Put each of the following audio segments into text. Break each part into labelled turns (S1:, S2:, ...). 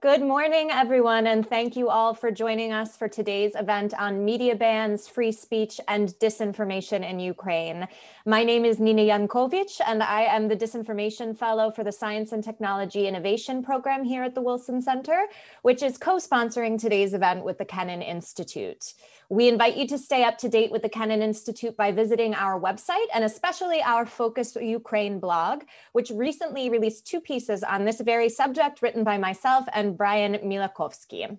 S1: Good morning, everyone, and thank you all for joining us for today's event on media bans, free speech, and disinformation in Ukraine. My name is Nina Jankowicz, and I am the Disinformation Fellow for the Science and Technology Innovation Program here at the Wilson Center, which is co-sponsoring today's event with the Kennan Institute. We invite you to stay up to date with the Kennan Institute by visiting our website and especially our Focus Ukraine blog, which recently released two pieces on this very subject written by myself and Brian Milakovsky.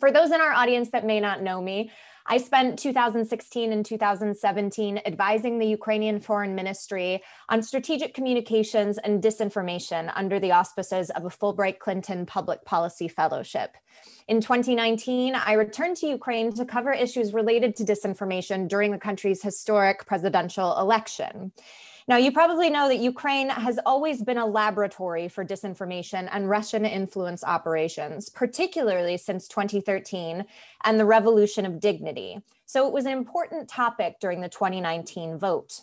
S1: For those in our audience that may not know me, I spent 2016 and 2017 advising the Ukrainian Foreign Ministry on strategic communications and disinformation under the auspices of a Fulbright Clinton Public Policy Fellowship. In 2019, I returned to Ukraine to cover issues related to disinformation during the country's historic presidential election. Now, you probably know that Ukraine has always been a laboratory for disinformation and Russian influence operations, particularly since 2013 and the Revolution of Dignity. So it was an important topic during the 2019 vote.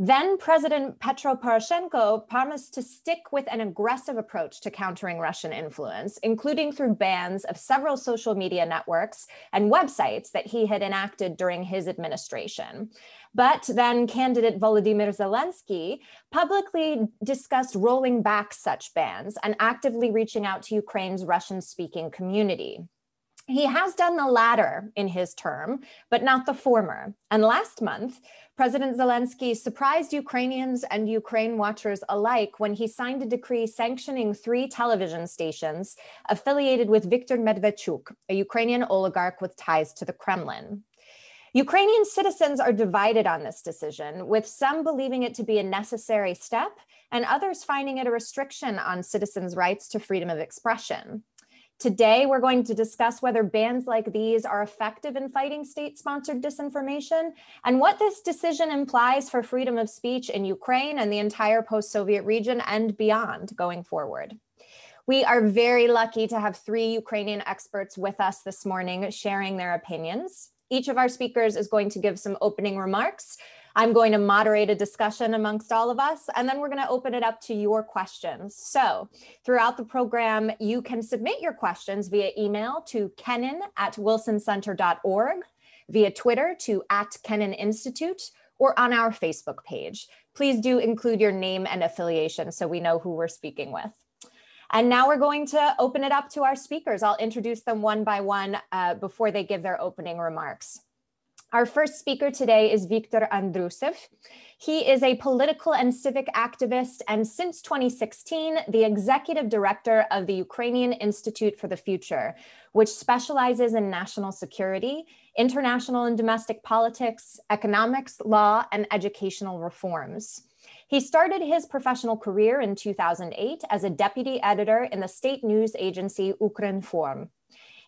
S1: Then President Petro Poroshenko promised to stick with an aggressive approach to countering Russian influence, including through bans of several social media networks and websites that he had enacted during his administration. But then candidate Volodymyr Zelensky publicly discussed rolling back such bans and actively reaching out to Ukraine's Russian speaking community. He has done the latter in his term, but not the former. And last month, President Zelensky surprised Ukrainians and Ukraine watchers alike when he signed a decree sanctioning three television stations affiliated with Viktor Medvedchuk, a Ukrainian oligarch with ties to the Kremlin. Ukrainian citizens are divided on this decision, with some believing it to be a necessary step and others finding it a restriction on citizens' rights to freedom of expression. Today, we're going to discuss whether bans like these are effective in fighting state sponsored disinformation and what this decision implies for freedom of speech in Ukraine and the entire post Soviet region and beyond going forward. We are very lucky to have three Ukrainian experts with us this morning sharing their opinions. Each of our speakers is going to give some opening remarks I'm going to moderate a discussion amongst all of us, and then we're going to open it up to your questions. So throughout the program, you can submit your questions via email to kennan at wilsoncenter.org, via Twitter to at Kennan Institute, or on our Facebook page. Please do include your name and affiliation so we know who we're speaking with. And now we're going to open it up to our speakers. I'll introduce them one by one uh, before they give their opening remarks. Our first speaker today is Viktor Andrusiv. He is a political and civic activist, and since 2016, the executive director of the Ukrainian Institute for the Future, which specializes in national security, international and domestic politics, economics, law, and educational reforms. He started his professional career in 2008 as a deputy editor in the state news agency Ukrinform.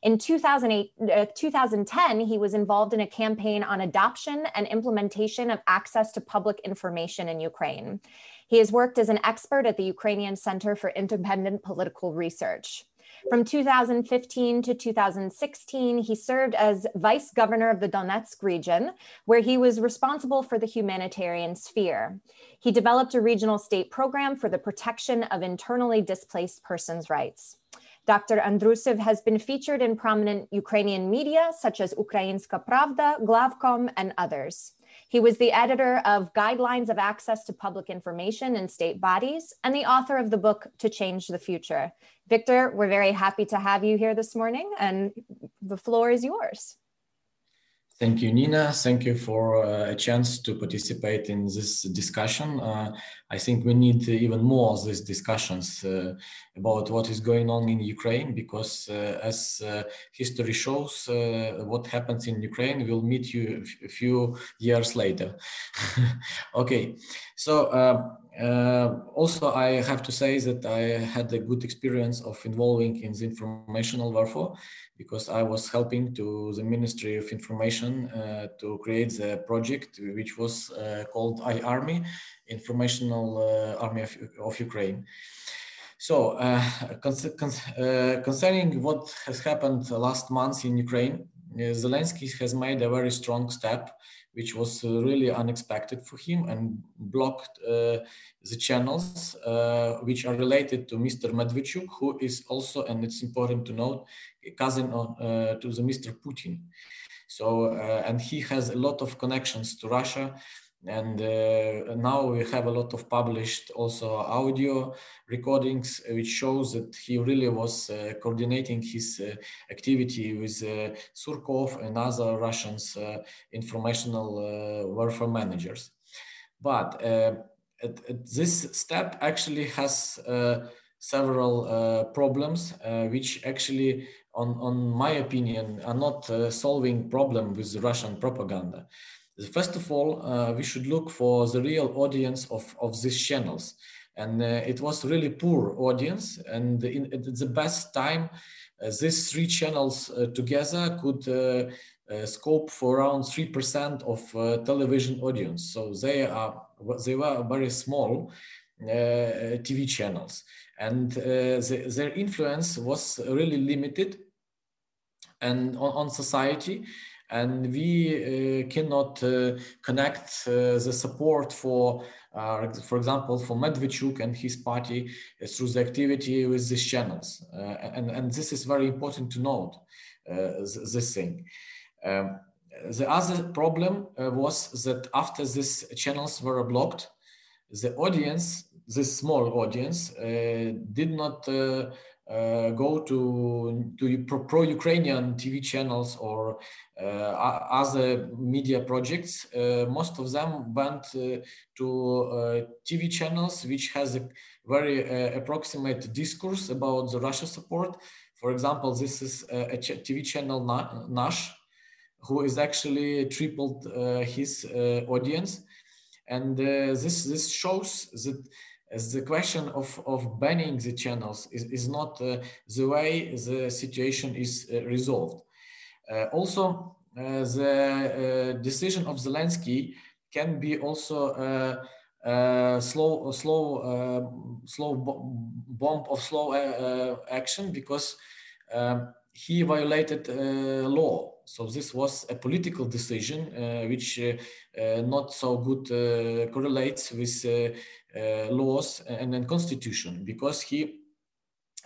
S1: In 2008, uh, 2010, he was involved in a campaign on adoption and implementation of access to public information in Ukraine. He has worked as an expert at the Ukrainian Center for Independent Political Research. From 2015 to 2016, he served as vice governor of the Donetsk region, where he was responsible for the humanitarian sphere. He developed a regional state program for the protection of internally displaced persons' rights. Dr. Andrusiv has been featured in prominent Ukrainian media such as Ukrainska Pravda, Glavkom, and others. He was the editor of Guidelines of Access to Public Information in State Bodies and the author of the book To Change the Future. Victor, we're very happy to have you here this morning, and the floor is yours.
S2: Thank you, Nina. Thank you for uh, a chance to participate in this discussion. Uh, I think we need even more of these discussions uh, about what is going on in Ukraine, because uh, as uh, history shows, uh, what happens in Ukraine will meet you a few years later. okay, so also I have to say that I had a good experience of involving in the informational warfare because I was helping to the Ministry of Information uh, to create the project which was uh, called iArmy, Informational uh, Army of, of, Ukraine. So uh, uh, concerning what has happened last month in Ukraine, Zelensky has made a very strong step, which was really unexpected for him, and blocked uh, the channels uh, which are related to Mr. Medvedchuk, who is also, and it's important to note, a cousin of, uh, to the Mr. Putin. So, and he has a lot of connections to Russia and uh, now we have a lot of published also audio recordings which shows that he really was uh, coordinating his uh, activity with uh, surkov and other russians uh, informational uh, warfare managers. But at, at this step actually has several problems which actually on, on my opinion are not solving problem with russian propaganda First of all, uh, we should look for the real audience of, of these channels. And uh, it was really poor audience. And in, the best time, uh, these three channels uh, together could uh, uh, scope for around 3% of television audience. So they, are, they were very small TV channels. And the, their influence was really limited and on, on society and we uh, cannot uh, connect uh, the support for, for example, for Medvedchuk and his party through the activity with these channels. and, and this is very important to note, this thing. Um, the other problem was that after these channels were blocked, the audience, this small audience, did not uh, go to to pro Ukrainian TV channels or uh, other media projects. Uh, most of them went uh, to uh, TV channels which has a very uh, approximate discourse about the Russia support. For example, this is a, TV channel Nash, who is actually tripled his audience, and this this shows that as the question of, of banning the channels is, is not uh, the way the situation is uh, resolved. Uh, also, uh, the uh, decision of Zelensky can be also uh, slow, slow, slow bomb of slow action because um, he violated law. So this was a political decision, which not so good correlates with laws and then constitution because he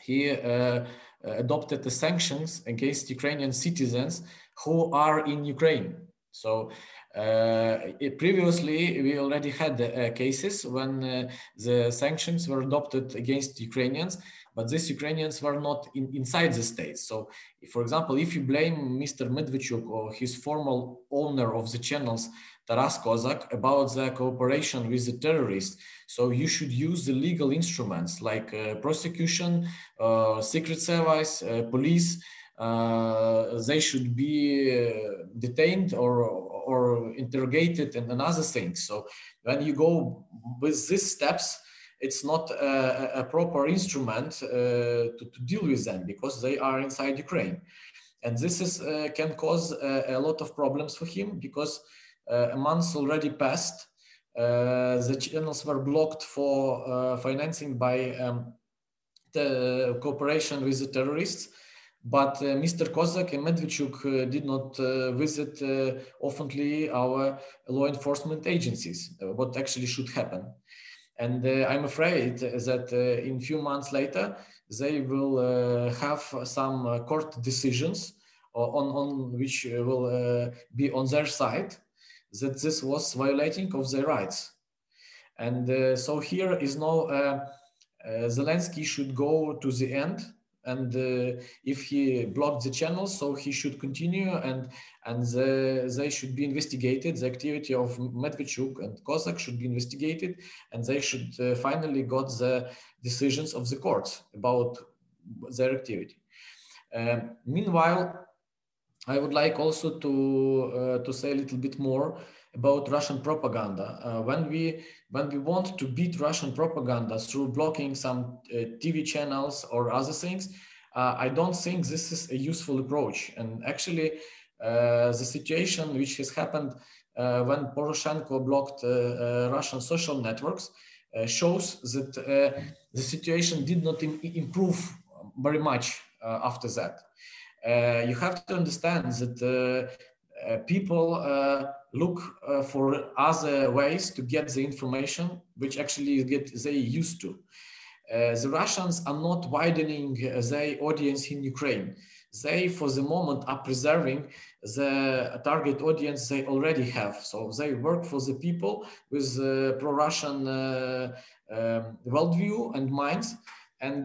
S2: he uh, adopted the sanctions against Ukrainian citizens who are in Ukraine. So uh, it, previously, we already had uh, cases when uh, the sanctions were adopted against Ukrainians, but these Ukrainians were not in, inside the state. So, for example, if you blame Mr. Medvedchuk or his formal owner of the channels Taras Kozak about the cooperation with the terrorists. So you should use the legal instruments like uh, prosecution, uh, secret service, uh, police. Uh, they should be uh, detained or, or interrogated and, and other things. So when you go with these steps, it's not a, a proper instrument uh, to, to, deal with them because they are inside Ukraine. And this is, can cause a, a lot of problems for him because a month already passed. Uh, the channels were blocked for uh, financing by um, the cooperation with the terrorists. But uh, Mr. Kozak and Medvedchuk uh, did not uh, visit oftenly our law enforcement agencies, what actually should happen. And I'm afraid that in few months later, they will have some court decisions on, on which will be on their side that this was violating of their rights. And uh, so here is no, uh, uh, Zelensky should go to the end and uh, if he blocked the channels, so he should continue and and the, they should be investigated. The activity of Medvedchuk and Kozak should be investigated, and they should uh, finally got the decisions of the courts about their activity. Meanwhile, I would like also to uh, to say a little bit more about Russian propaganda. Uh, when we when we want to beat Russian propaganda through blocking some uh, TV channels or other things, uh, I don't think this is a useful approach. And actually, uh, the situation which has happened uh, when Poroshenko blocked Russian social networks shows that the situation did not Im improve very much after that. Uh, you have to understand that uh, uh, people look for other ways to get the information, which actually get they used to. The Russians are not widening their audience in Ukraine. They, for the moment, are preserving the target audience they already have. So they work for the people with pro-Russian um, worldview and minds, and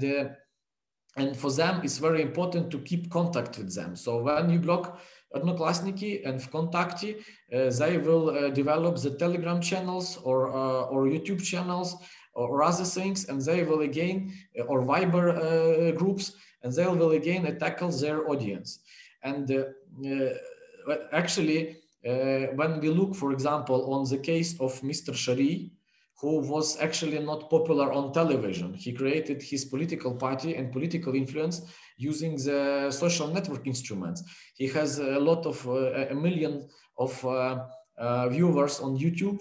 S2: and for them it's very important to keep contact with them so when you block Odnoklassniki and Vkontakte, uh, they will uh, develop the Telegram channels or uh, or YouTube channels or other things, and they will again uh, or Viber uh, groups, and they will again tackle their audience. And uh, actually, when we look, for example, on the case of Mr. Shary, who was actually not popular on television. He created his political party and political influence using the social network instruments. He has a lot of, uh, a million of uh, uh, viewers on YouTube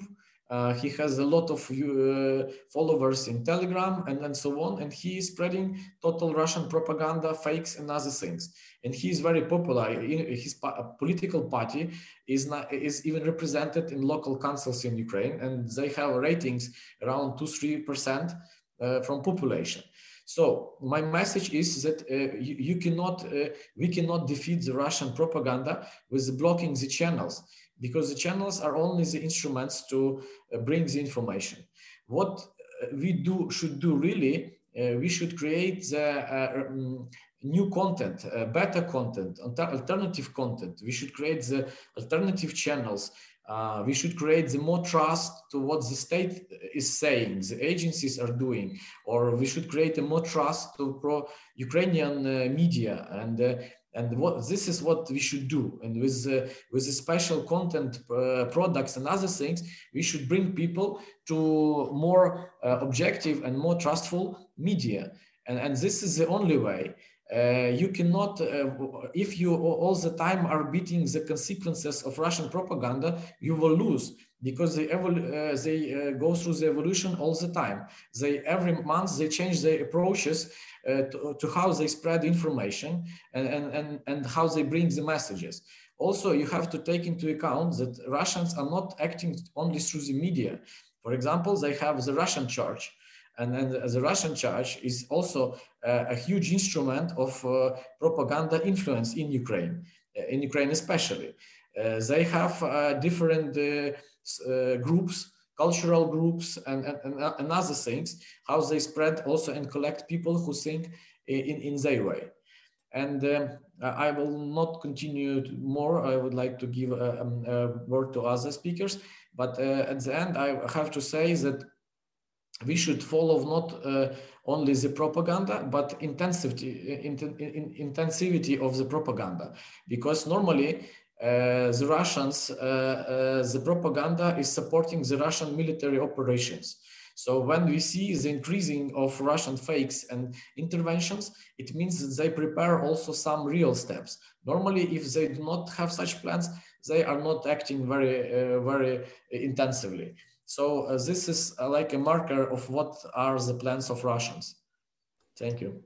S2: uh, he has a lot of uh, followers in Telegram and, and so on, and he is spreading total Russian propaganda, fakes, and other things. And he is very popular. His political party is not, is even represented in local councils in Ukraine, and they have ratings around two three percent uh, from population. So my message is that uh, you, you, cannot, uh, we cannot defeat the Russian propaganda with blocking the channels because the channels are only the instruments to uh, bring the information. What uh, we do should do really, uh, we should create the um, new content, uh, better content, alternative content. We should create the alternative channels. Uh, we should create the more trust to what the state is saying, the agencies are doing, or we should create a more trust to pro-Ukrainian uh, media and and what this is what we should do. And with uh, with the special content uh, products and other things we should bring people to more uh, objective and more trustful media. And, and this is the only way. Uh, you cannot uh, if you all the time are beating the consequences of russian propaganda you will lose because they uh, they uh, go through the evolution all the time. They every month they change their approaches uh, to, to, how they spread information and, and, and, and how they bring the messages. Also, you have to take into account that Russians are not acting only through the media. For example, they have the Russian church, and then the Russian church is also uh, a huge instrument of uh, propaganda influence in Ukraine, uh, in Ukraine especially. They have different groups, cultural groups, and, and, and other things, how they spread also and collect people who think in, in their way. And um, I will not continue more. I would like to give a, um, a word to other speakers. But uh, at the end, I have to say that we should follow not uh, only the propaganda, but intensity, in, in, intensivity of the propaganda. Because normally uh, the Russians, uh, uh, the propaganda is supporting the Russian military operations. So when we see the increasing of Russian fakes and interventions, it means that they prepare also some real steps. Normally, if they do not have such plans, they are not acting very, uh, very intensively. So uh, this is uh, like a marker of what are the plans of Russians. Thank you.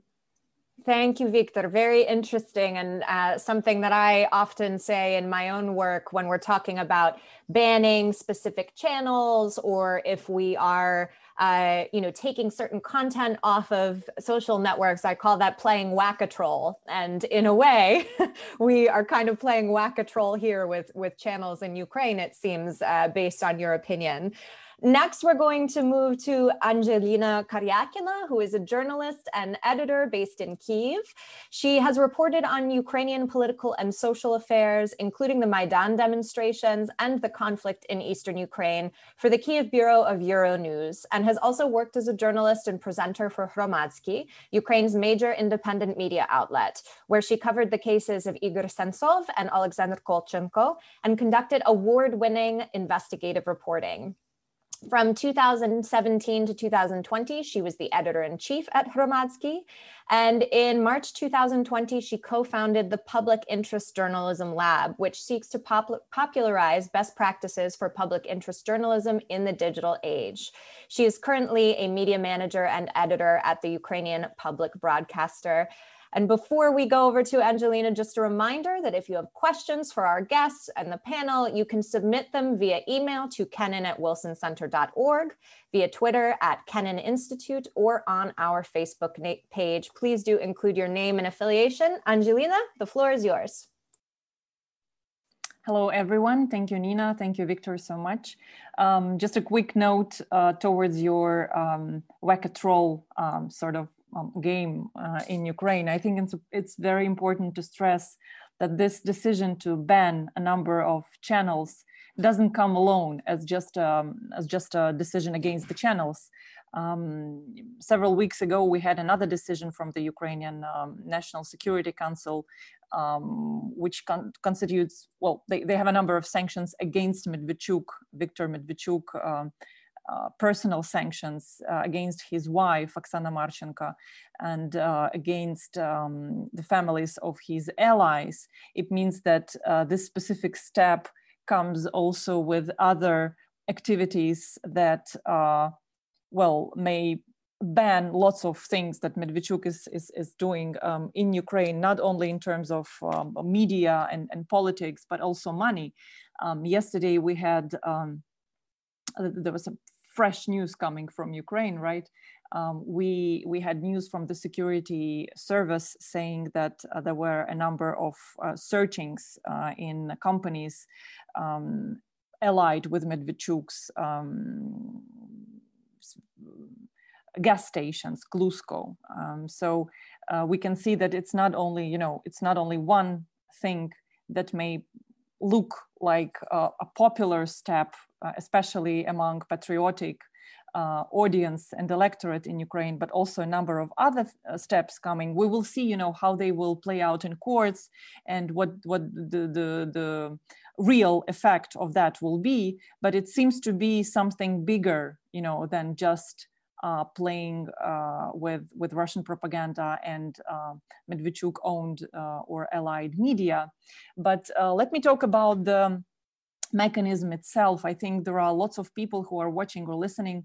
S1: Thank you, Victor. Very interesting, and uh, something that I often say in my own work when we're talking about banning specific channels, or if we are, uh, you know, taking certain content off of social networks. I call that playing whack-a-troll, and in a way, we are kind of playing whack-a-troll here with with channels in Ukraine. It seems, uh, based on your opinion. Next, we're going to move to Angelina Kariakina, who is a journalist and editor based in Kiev. She has reported on Ukrainian political and social affairs, including the Maidan demonstrations and the conflict in eastern Ukraine for the Kiev Bureau of Euronews, and has also worked as a journalist and presenter for Hromadske, Ukraine's major independent media outlet, where she covered the cases of Igor Sentsov and Alexander Kolchenko and conducted award winning investigative reporting. From 2017 to 2020, she was the editor in chief at Hromadske. And in March 2020, she co founded the Public Interest Journalism Lab, which seeks to pop- popularize best practices for public interest journalism in the digital age. She is currently a media manager and editor at the Ukrainian public broadcaster. And before we go over to Angelina, just a reminder that if you have questions for our guests and the panel, you can submit them via email to kennan at wilsoncenter.org, via Twitter at Kennan Institute, or on our Facebook page. Please do include your name and affiliation. Angelina, the floor is yours.
S3: Hello, everyone. Thank you, Nina. Thank you, Victor, so much. Um, just a quick note uh, towards your um, whack-a-troll um, sort of um, game uh, in Ukraine. I think it's, it's very important to stress that this decision to ban a number of channels doesn't come alone as just um, as just a decision against the channels. Um, several weeks ago, we had another decision from the Ukrainian um, National Security Council, um, which con constitutes, well, they, they have a number of sanctions against Medvedchuk, Viktor Medvedchuk, um, personal sanctions uh, against his wife, Oksana Marchenko, and uh, against um, the families of his allies. It means that uh, this specific step comes also with other activities that uh, well, may ban lots of things that Medvedchuk is, is, is doing um, in Ukraine, not only in terms of um, media and, and politics, but also money. Um, yesterday we had, um, uh, there was some fresh news coming from Ukraine, right? Um, we, we had news from the security service saying that uh, there were a number of uh, searchings uh, in companies um, allied with Medvedchuk's gas stations, Glusco. Um, so uh, we can see that it's not only, you know, it's not only one thing that may look like a popular step, uh, especially among patriotic uh, audience and electorate in Ukraine, but also a number of other uh, steps coming. We will see, you know, how they will play out in courts and what what the the, the real effect of that will be. But it seems to be something bigger, you know, than just uh, playing uh, with with Russian propaganda and uh, Medvedchuk owned uh, or allied media. But uh, let me talk about the mechanism itself. I think there are lots of people who are watching or listening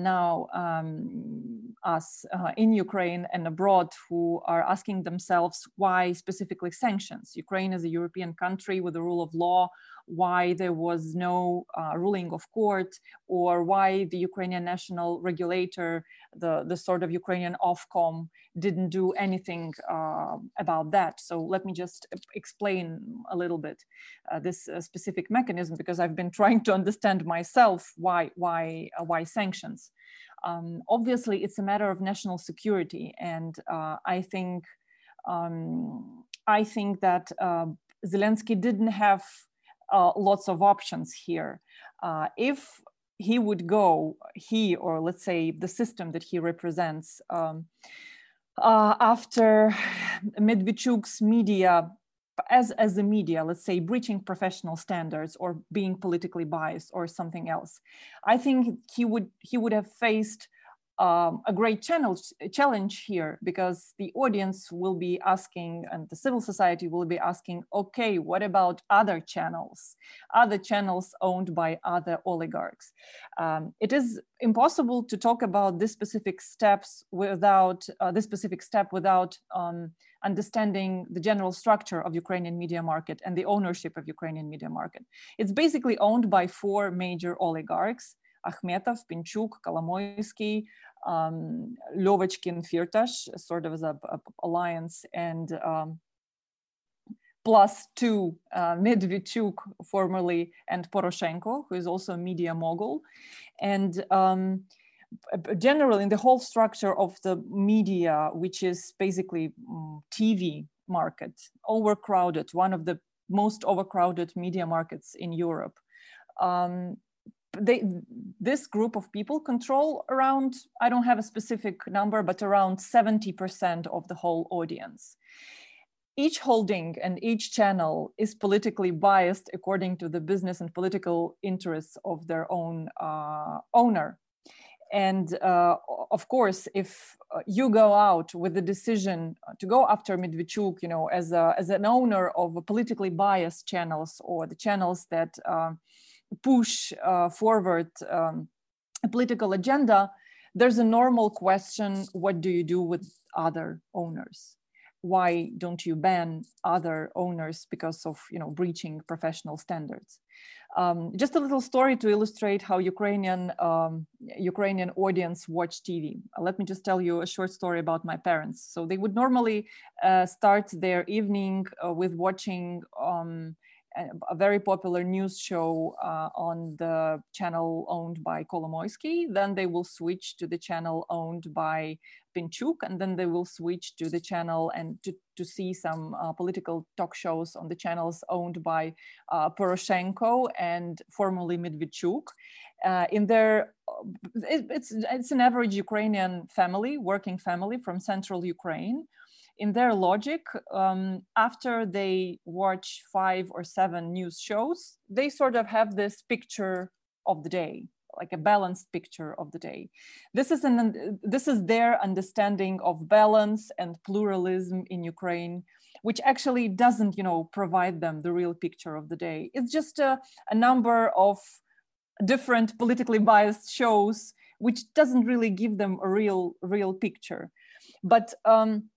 S3: now um, us in Ukraine and abroad who are asking themselves why specifically sanctions. Ukraine is a European country with the rule of law, why there was no uh, ruling of court or why the Ukrainian national regulator, the, the sort of Ukrainian Ofcom didn't do anything uh, about that. So let me just explain a little bit uh, this uh, specific mechanism because I've been trying to understand myself why, why, uh, why sanctions. Um, obviously, it's a matter of national security, and uh, I think um, I think that Zelensky didn't have uh, lots of options here. Uh, if he would go, he or let's say the system that he represents, um, uh, after Medvedchuk's media, as, as the media, let's say breaching professional standards or being politically biased or something else, I think he would he would have faced um, a great channel, challenge here because the audience will be asking and the civil society will be asking, okay, what about other channels, other channels owned by other oligarchs? Um, it is impossible to talk about this specific steps without uh, this specific step without um, understanding the general structure of Ukrainian media market and the ownership of Ukrainian media market. It's basically owned by four major oligarchs Akhmetov, Pinchuk, Kolomoisky, um, Lyovochkin, Firtash, sort of as a, a alliance, and um, plus two, uh, Medvedchuk formerly, and Poroshenko, who is also a media mogul. And um, generally, in the whole structure of the media, which is basically um, TV market, overcrowded, one of the most overcrowded media markets in Europe. Um, they this group of people control around i don't have a specific number but around 70% of the whole audience. Each holding and each channel is politically biased according to the business and political interests of their own uh, owner. And uh, of course if uh, you go out with the decision to go after Medvedchuk, you know, as, a, as an owner of politically biased channels or the channels that uh, push uh, forward um, a political agenda, there's a normal question what do you do with other owners? why don't you ban other owners because of you know breaching professional standards? Um, just a little story to illustrate how ukrainian um, ukrainian audience watch tv let me just tell you a short story about my parents. So they would normally uh, start their evening uh, with watching um, a very popular news show uh, on the channel owned by Kolomoisky. Then they will switch to the channel owned by Pinchuk, and then they will switch to the channel and to, to see some uh, political talk shows on the channels owned by uh, Poroshenko and formerly Medvedchuk. Uh, in their, it, it's, it's an average Ukrainian family, working family from central Ukraine in their logic, um, after they watch five or seven news shows, they sort of have this picture of the day, like a balanced picture of the day. This is an this is their understanding of balance and pluralism in Ukraine, which actually doesn't, you know, provide them the real picture of the day. It's just a, a number of different politically biased shows, which doesn't really give them a real real picture. But um,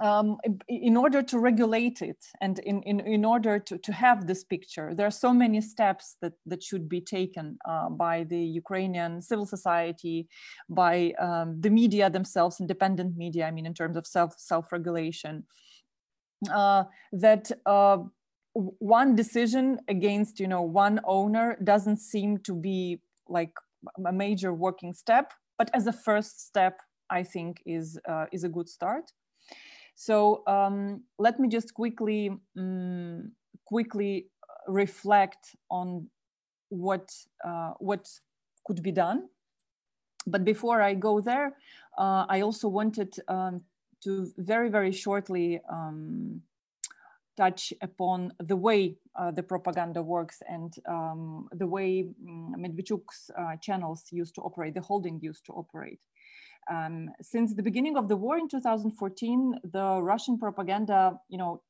S3: um, in order to regulate it and in, in, in order to, to have this picture, there are so many steps that, that should be taken uh, by the Ukrainian civil society, by um, the media themselves, independent media, I mean, in terms of self, self-regulation, uh, that uh, one decision against, you know, one owner doesn't seem to be like a major working step, but as a first step, I think is, uh, is a good start. So um, let me just quickly um, quickly reflect on what uh, what could be done. But before I go there, uh, I also wanted um, to very very shortly um, touch upon the way uh, the propaganda works and um, the way um, Medvedchuk's uh, channels used to operate, the holding used to operate. Um, since the beginning of the war in 2014, the Russian propaganda, you know,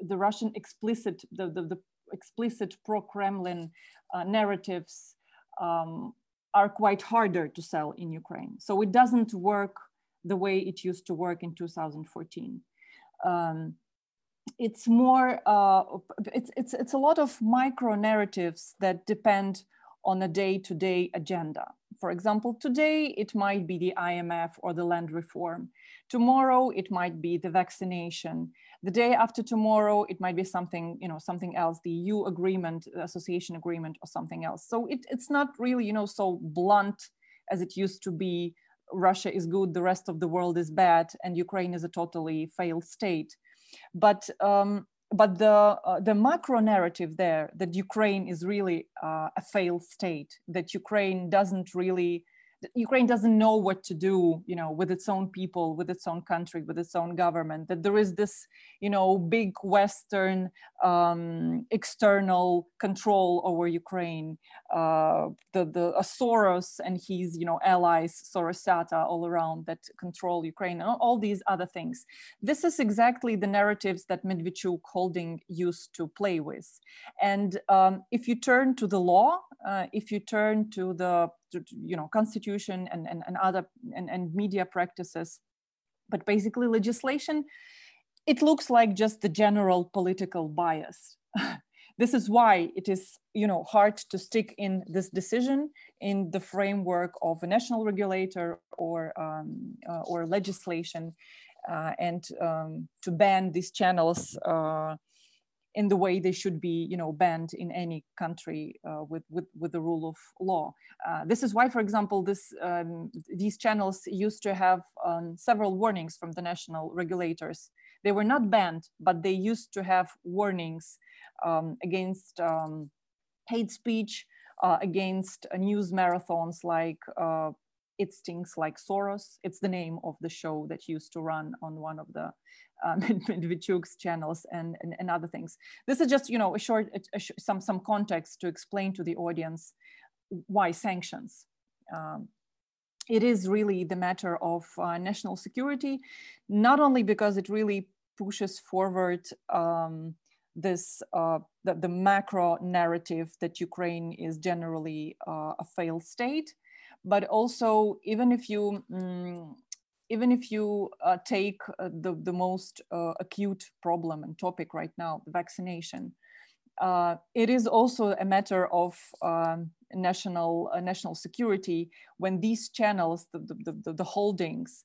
S3: the Russian explicit, the, the, the explicit pro-Kremlin uh, narratives um, are quite harder to sell in Ukraine. So it doesn't work the way it used to work in 2014. Um, it's more, uh, it's, it's, it's a lot of micro narratives that depend on a day-to-day agenda. For example, today it might be the IMF or the land reform. Tomorrow it might be the vaccination. The day after tomorrow it might be something, you know, something else, the EU agreement, association agreement, or something else. So it, it's not really, you know, so blunt as it used to be. Russia is good, the rest of the world is bad, and Ukraine is a totally failed state. But um, but the uh, the macro narrative there that Ukraine is really uh, a failed state, that Ukraine doesn't really Ukraine doesn't know what to do, you know, with its own people, with its own country, with its own government. That there is this, you know, big Western um, external control over Ukraine. Uh, the the Soros and his, you know, allies, Sorosata, all around that control Ukraine, and all these other things. This is exactly the narratives that Medvedchuk Holding used to play with. And um, if you turn to the law, uh, if you turn to the you know constitution and, and, and other and, and media practices. But basically legislation it looks like just the general political bias. This is why it is you know hard to stick in this decision in the framework of a national regulator or um, uh, or legislation uh, and um, to ban these channels uh, in the way they should be, you know, banned in any country uh, with, with, with the rule of law. Uh, this is why, for example, this, um, these channels used to have um, several warnings from the national regulators. They were not banned, but they used to have warnings um, against um, hate speech, uh, against news marathons like uh, it stinks like Soros. It's the name of the show that used to run on one of the um, channels and, and, and, other things. This is just, you know, a short, a, a, some, some context to explain to the audience why sanctions. Um, it is really the matter of uh, national security, not only because it really pushes forward um, this uh, the, the, macro narrative that Ukraine is generally uh, a failed state, but also even if you mm, even if you uh, take uh, the, the most uh, acute problem and topic right now, the vaccination, uh, it is also a matter of um, national uh, national security when these channels, the, the, the, the holdings,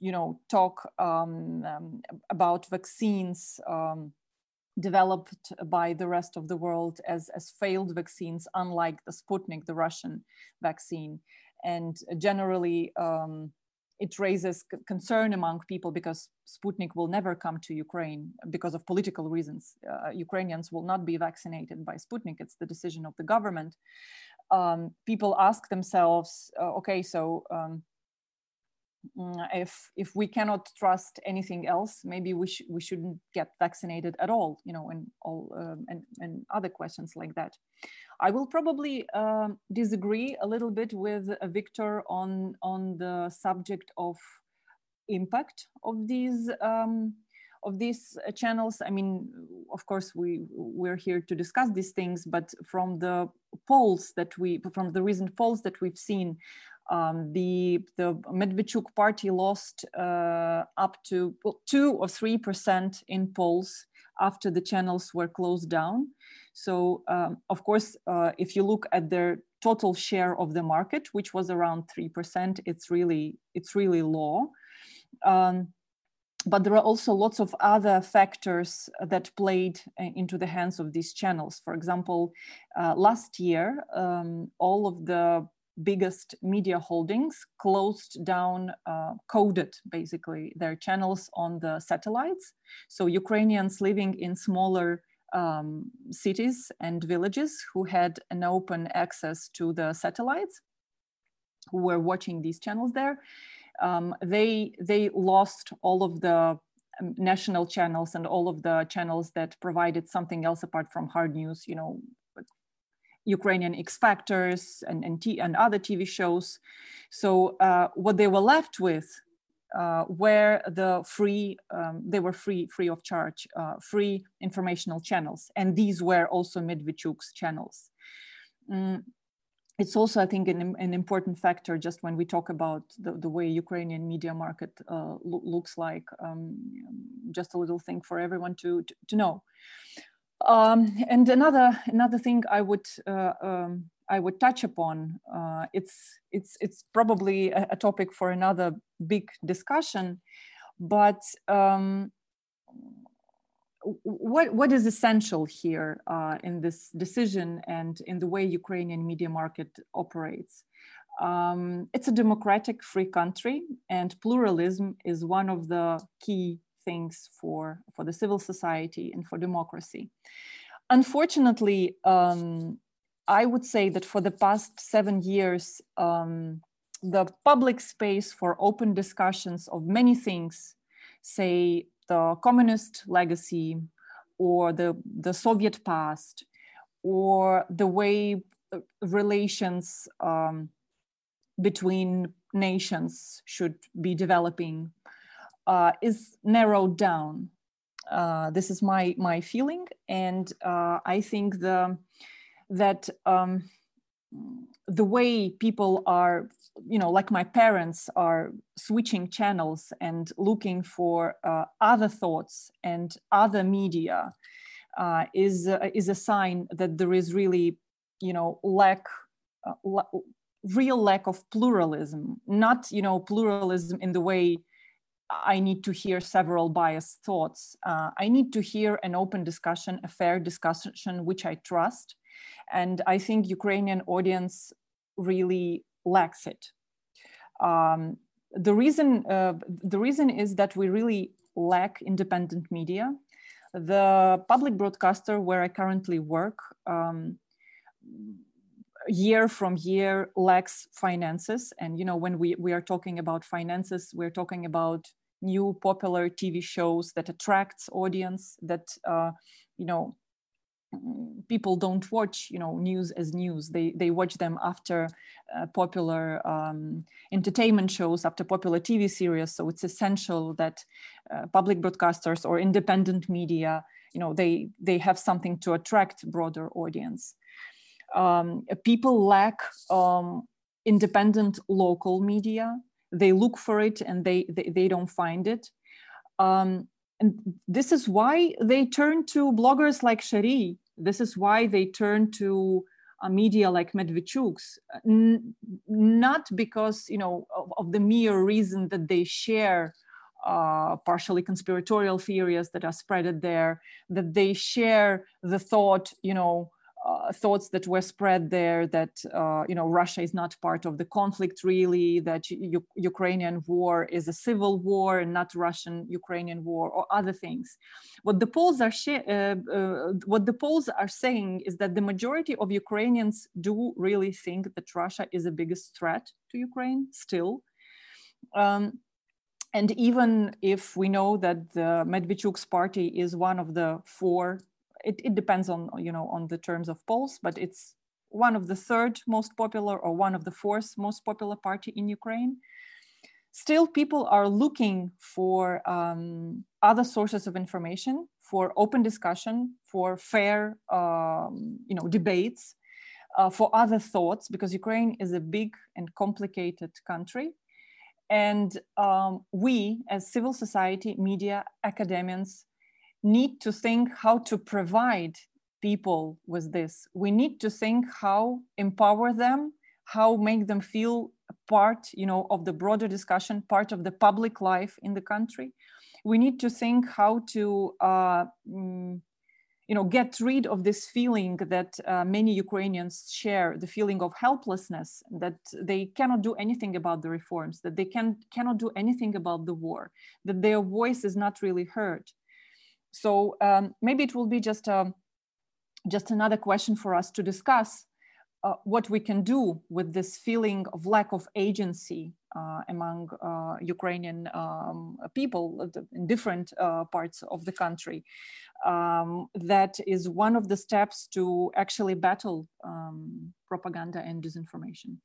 S3: you know, talk um, um, about vaccines um, developed by the rest of the world as, as failed vaccines, unlike the Sputnik, the Russian vaccine. And generally, um, it raises concern among people because Sputnik will never come to Ukraine because of political reasons. Uh, Ukrainians will not be vaccinated by Sputnik. It's the decision of the government. Um, people ask themselves, uh, okay, so um, if if we cannot trust anything else, maybe we sh- we shouldn't get vaccinated at all, you know, and all um, and and other questions like that. I will probably um, disagree a little bit with uh, Victor on, on the subject of impact of these um, of these uh, channels. I mean, of course, we we're here to discuss these things, but from the polls that we from the recent polls that we've seen, um, the the Medvedchuk party lost uh, up to well, two or three percent in polls after the channels were closed down. So um, of course, uh, if you look at their total share of the market, which was around 3%, it's really, it's really low. Um, but there are also lots of other factors that played uh, into the hands of these channels. For example, uh, last year, um, all of the biggest media holdings closed down, uh, coded basically their channels on the satellites. So Ukrainians living in smaller um, cities and villages who had an open access to the satellites, who were watching these channels there, um, they they lost all of the um, national channels and all of the channels that provided something else apart from hard news, you know, Ukrainian X Factors and, and, t- and other TV shows. So uh, what they were left with uh, where the free, um, they were free, free of charge, uh, free informational channels. And these were also Medvedchuk's channels. Mm, it's also, I think, an, an, important factor just when we talk about the, the way Ukrainian media market uh, lo looks like, um, just a little thing for everyone to, to, to know. Um, and another, another thing I would uh, um, I would touch upon. Uh, it's it's it's probably a, a, topic for another big discussion, but um, what what is essential here uh, in this decision and in the way Ukrainian media market operates? Um, it's a democratic, free country, and pluralism is one of the key things for for the civil society and for democracy. Unfortunately, um, I would say that for the past seven years, um, the public space for open discussions of many things, say the communist legacy or the, the Soviet past, or the way uh, relations um, between nations should be developing, uh, is narrowed down. Uh, this is my my feeling, and uh, I think the that um, the way people are you know like my parents are switching channels and looking for uh, other thoughts and other media uh, is uh, is a sign that there is really you know lack real lack of pluralism not you know pluralism in the way I need to hear several biased thoughts. Uh, I need to hear an open discussion, a fair discussion, which I trust, and I think Ukrainian audience really lacks it. Um, the reason uh, the reason is that we really lack independent media. The public broadcaster where I currently work, um, year from year lacks finances. And you know, when we we are talking about finances, we're talking about new popular TV shows that attracts audience that uh, you know people don't watch you know news as news. They they watch them after uh, popular um, entertainment shows after popular tv series. So it's essential that uh, public broadcasters or independent media you know they they have something to attract broader audience. Um, people lack um, independent local media they look for it and they they, they don't find it um, and this is why they turn to bloggers like Shari. This is why they turn to a media like Medvedchuk's, N- not because you know of, of, the mere reason that they share uh, partially conspiratorial theories that are spreaded there, that they share the thought, you know, uh, thoughts that were spread there that uh, you know Russia is not part of the conflict really, that U- Ukrainian war is a civil war and not Russian-Ukrainian war or other things. What the polls are sh- uh, uh, what the polls are saying is that the majority of Ukrainians do really think that Russia is the biggest threat to Ukraine still. Um, and even if we know that the Medvedchuk's party is one of the four it, it depends on you know on the terms of polls but it's one of the third most popular or one of the fourth most popular party in ukraine. Still people are looking for um, other sources of information for open discussion for fair um, you know debates uh, for other thoughts because ukraine is a big and complicated country. And um, we as civil society media academics need to think how to provide people with this. We need to think how empower them, how make them feel part, you know, of the broader discussion, part of the public life in the country. We need to think how to, uh, mm, you know, get rid of this feeling that uh, many Ukrainians share, the feeling of helplessness, that they cannot do anything about the reforms, that they can cannot do anything about the war, that their voice is not really heard so um, maybe it will be just a, um, just another question for us to discuss uh, what we can do with this feeling of lack of agency uh, among uh, Ukrainian um, people in different uh, parts of the country. Um, that is one of the steps to actually battle um, propaganda and disinformation.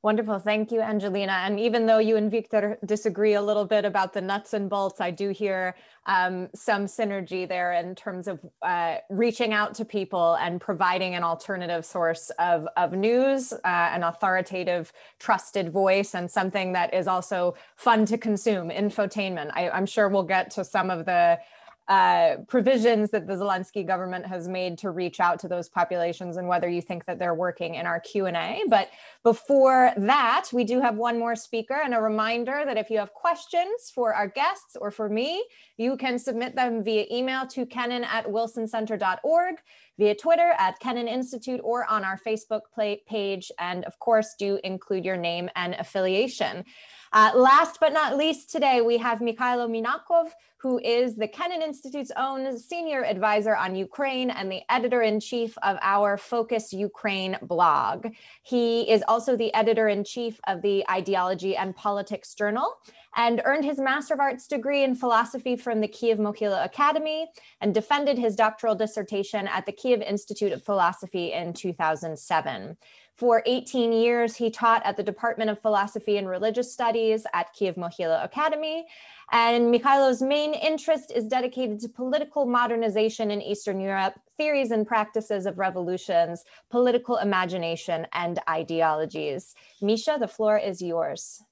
S1: Wonderful. Thank you, Angelina. And even though you and Victor disagree a little bit about the nuts and bolts, I do hear um, some synergy there in terms of uh, reaching out to people and providing an alternative source of, of news, uh, an authoritative, trusted voice, and something that is also fun to consume, infotainment. I, I'm sure we'll get to some of the uh, provisions that the Zelensky government has made to reach out to those populations and whether you think that they're working in our Q&A. But before that, we do have one more speaker and a reminder that if you have questions for our guests or for me, you can submit them via email to kennan at wilsoncenter.org, via Twitter at Kennan Institute, or on our Facebook page. And of course, do include your name and affiliation. Uh, last but not least today, we have Mykhailo Minakov, who is the Kennan Institute's own senior advisor on Ukraine and the editor in chief of our Focus Ukraine blog. He is also the editor in chief of the Ideology and Politics Journal and earned his Master of Arts degree in philosophy from the Kiev Mohyla Academy and defended his doctoral dissertation at the Kiev Institute of Philosophy in 2007. For 18 years, he taught at the Department of Philosophy and Religious Studies at Kiev Mohyla Academy. And Mykhailo's main interest is dedicated to political modernization in Eastern Europe, theories and practices of revolutions, political imagination, and ideologies. Misha, the floor is yours.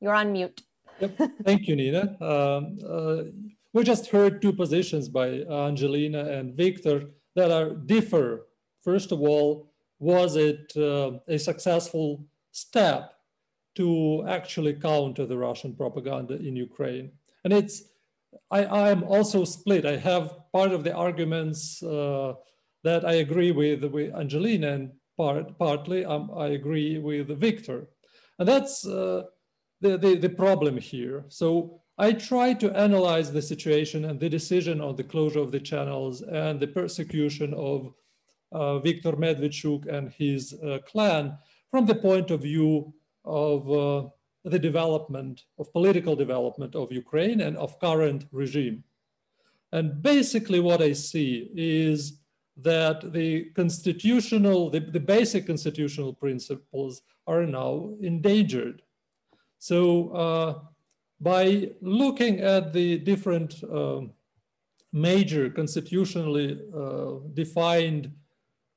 S1: You're on mute.
S4: Yep. Thank you, Nina. Um, uh, we just heard two positions by Angelina and Victor that are differ First of all, was it uh, a successful step to actually counter the Russian propaganda in Ukraine? And it's, I, am also split. I have part of the arguments uh, that I agree with, with Angelina and part, partly um, I agree with Victor. And that's uh, the, the, the problem here. So I try to analyze the situation and the decision on the closure of the channels and the persecution of uh, Viktor Medvedchuk and his uh, clan from the point of view of uh, the development, of political development of Ukraine and of current regime. And basically what I see is that the constitutional, the, the basic constitutional principles are now endangered. So uh, by looking at the different uh, major constitutionally uh, defined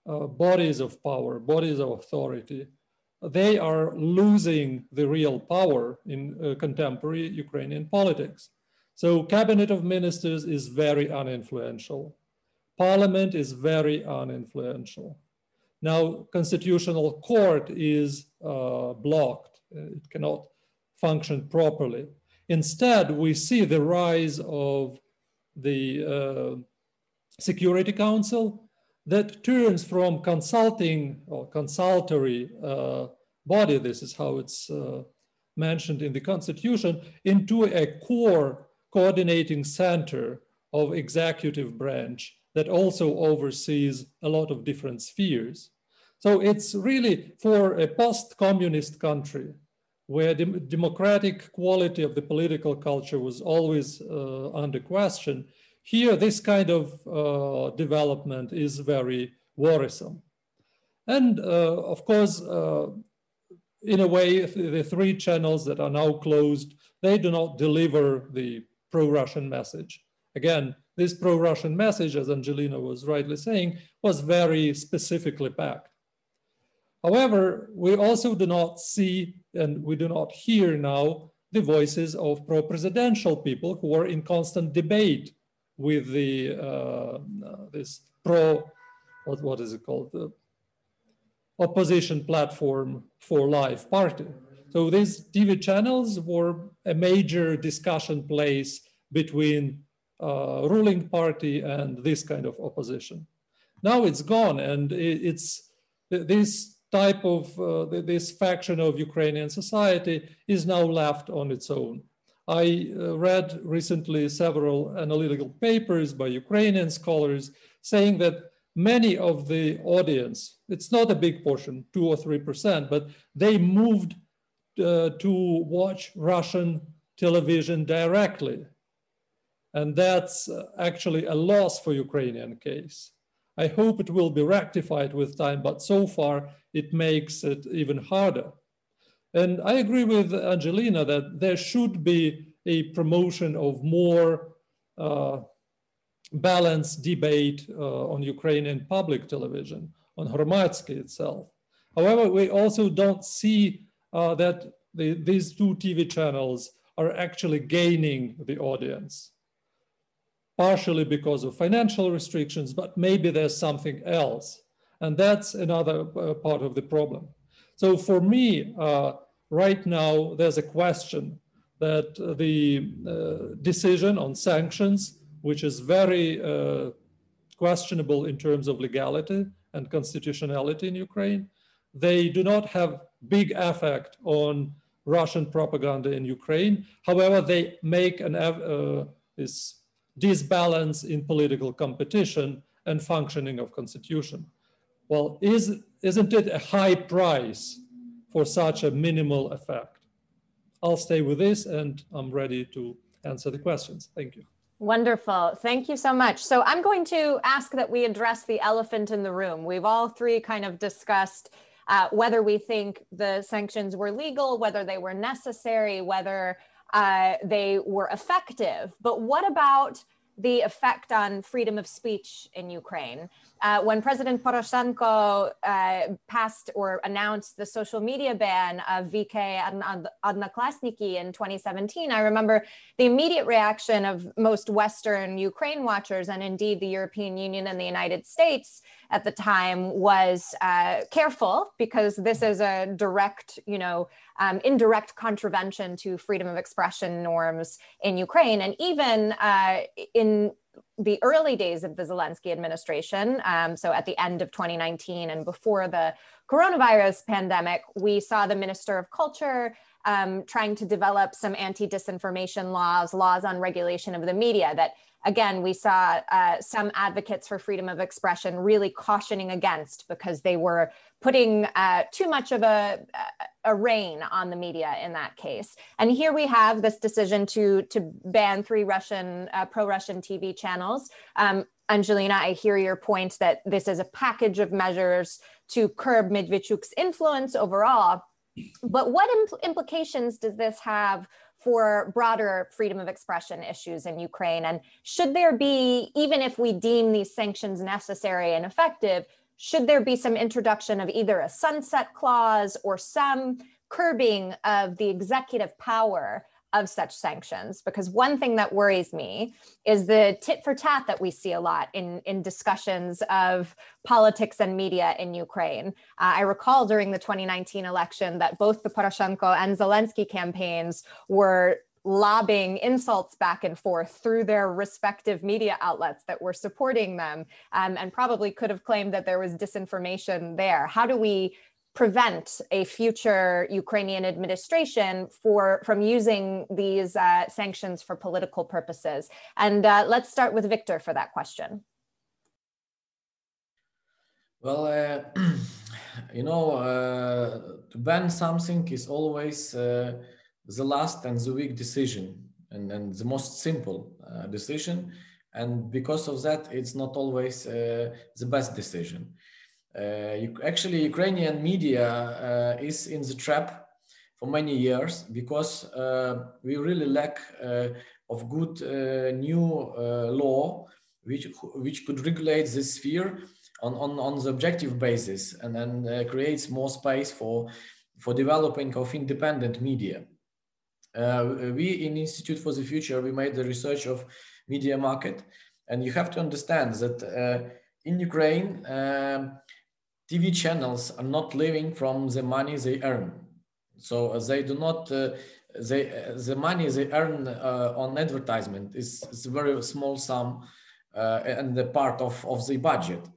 S4: uh, bodies of power, bodies of authority, they are losing the real power in uh, contemporary Ukrainian politics. So cabinet of ministers is very uninfluential. Parliament is very uninfluential. Now, constitutional court is uh, blocked. It cannot function properly. Instead, we see the rise of the uh, Security Council that turns from consulting or consultory uh, body, this is how it's uh, mentioned in the constitution, into a core coordinating center of executive branch that also oversees a lot of different spheres. So it's really for a post-communist country where the democratic quality of the political culture was always uh, under question, here, this kind of uh, development is very worrisome. And uh, of course, uh, in a way, the three channels that are now closed, they do not deliver the pro-Russian message. Again, this pro-Russian message, as Angelina was rightly saying, was very specifically packed. However, we also do not see and we do not hear now the voices of pro-presidential people who are in constant debate with the uh, this pro what what is it called the opposition platform for life party. So these TV channels were a major discussion place between uh, ruling party and this kind of opposition. Now it's gone, and it's this type of uh, this faction of Ukrainian society is now left on its own. I uh, read recently several analytical papers by Ukrainian scholars saying that many of the audience, it's not a big portion, two or 3%, but they moved uh, to watch Russian television directly. And that's uh, actually a loss for Ukrainian case. I hope it will be rectified with time, but so far it makes it even harder. And I agree with Angelina that there should be a promotion of more uh, balanced debate uh, on Ukrainian public television, on Hromadske itself. However, we also don't see uh, that the, these two TV channels are actually gaining the audience, partially because of financial restrictions, but maybe there's something else. And that's another uh, part of the problem. So for me, uh, right now, there's a question that the uh, decision on sanctions, which is very uh, questionable in terms of legality and constitutionality in Ukraine, they do not have big effect on Russian propaganda in Ukraine. However, they make an, uh, this disbalance in political competition and functioning of constitution. Well, is, isn't it a high price for such a minimal effect? I'll stay with this and I'm ready to answer the questions. Thank you.
S1: Wonderful. Thank you so much. So I'm going to ask that we address the elephant in the room. We've all three kind of discussed uh, whether we think the sanctions were legal, whether they were necessary, whether uh, they were effective. But what about the effect on freedom of speech in Ukraine? Uh, when President Poroshenko uh, passed or announced the social media ban of VK and Odnoklassniki in 2017, I remember the immediate reaction of most Western Ukraine watchers and indeed the European Union and the United States at the time was uh, careful because this is a direct, you know, um, indirect contravention to freedom of expression norms in Ukraine. And even uh, in the early days of the Zelensky administration, um, so at the end of 2019 and before the coronavirus pandemic, we saw the Minister of Culture um, trying to develop some anti disinformation laws, laws on regulation of the media that again, we saw uh, some advocates for freedom of expression really cautioning against because they were putting uh, too much of a, a rein on the media in that case. And here we have this decision to, to ban three Russian, uh, pro-Russian TV channels. Um, Angelina, I hear your point that this is a package of measures to curb Medvedchuk's influence overall. But what impl implications does this have for broader freedom of expression issues in Ukraine? And should there be, even if we deem these sanctions necessary and effective, should there be some introduction of either a sunset clause or some curbing of the executive power of such sanctions because one thing that worries me is the tit for tat that we see a lot in, in discussions of politics and media in Ukraine. Uh, I recall during the 2019 election that both the Poroshenko and Zelensky campaigns were lobbing insults back and forth through their respective media outlets that were supporting them um, and probably could have claimed that there was disinformation there. How do we prevent a future Ukrainian administration for from using these uh, sanctions for political purposes? And uh, let's start with Victor for that question.
S2: Well, uh, you know, uh, to ban something is always uh, the last and the weak decision, and, and the most simple uh, decision. And because of that, it's not always the best decision. Uh, actually, Ukrainian media uh, is in the trap for many years because uh, we really lack of good new law which which could regulate this sphere on, on, on the objective basis and then uh, creates more space for for developing of independent media. Uh, we in Institute for the Future we made the research of media market, and you have to understand that uh, in Ukraine um, TV channels are not living from the money they earn. So uh, they do not, uh, they, uh, the money they earn uh, on advertisement is, is, a very small sum uh, and the part of, of the budget.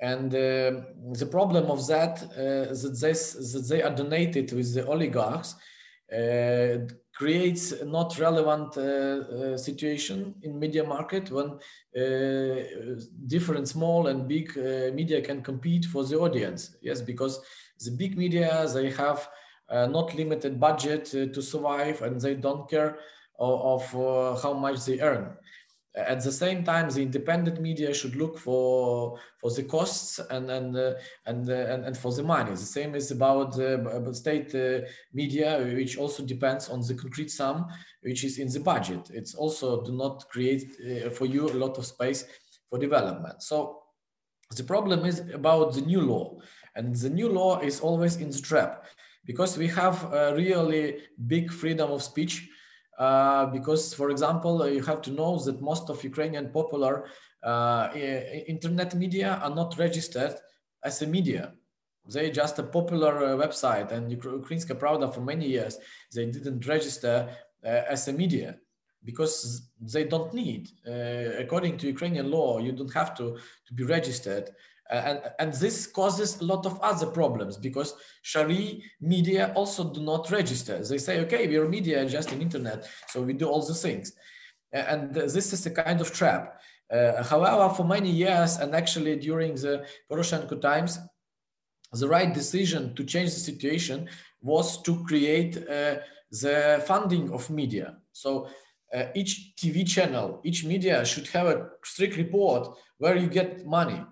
S2: And uh, the problem of that, that, this, that they are donated with the oligarchs creates not relevant uh, uh, situation in media market when uh, different small and big uh, media can compete for the audience. Yes because the big media they have not limited budget to survive and they don't care of, of how much they earn at the same time the independent media should look for for the costs and and uh, and, uh, and, and for the money. The same is about uh, state media which also depends on the concrete sum which is in the budget. It's also do not create uh, for you a lot of space for development. So the problem is about the new law and the new law is always in the trap because we have really big freedom of speech uh, because, for example, uh, you have to know that most of Ukrainian popular uh, internet media are not registered as a media. They just a popular uh, website, and Ukrainska Pravda for many years they didn't register as a media because they don't need. according to Ukrainian law, you don't have to to be registered and, and this causes a lot of other problems because Shari media also do not register. They say, okay, we're media just in internet, so we do all the things. And this is a kind of trap. Uh, however, for many years, and actually during the Poroshenko times, the right decision to change the situation was to create uh, the funding of media. So uh, each TV channel, each media should have a strict report where you get money.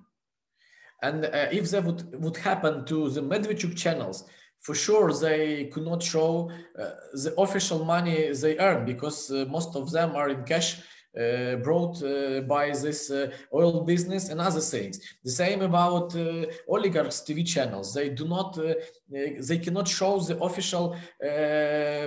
S2: And uh, if that would, would happen to the Medvedchuk channels, for sure they could not show uh, the official money they earn because uh, most of them are in cash uh, brought uh, by this uh, oil business and other things. The same about oligarchs TV channels. They do not, they cannot show the official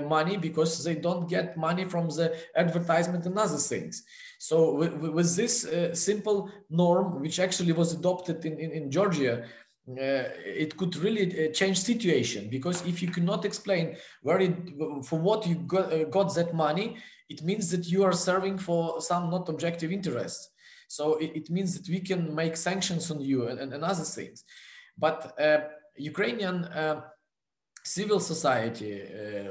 S2: money because they don't get money from the advertisement and other things. So with, this uh, simple norm, which actually was adopted in, in, in Georgia, uh, it could really uh, change situation? Because if you cannot explain where it for what you got, uh, got, that money it means that you are serving for some not objective interests. So it, it means that we can make sanctions on you and, and, and other things. But uh, ukrainian uh, civil society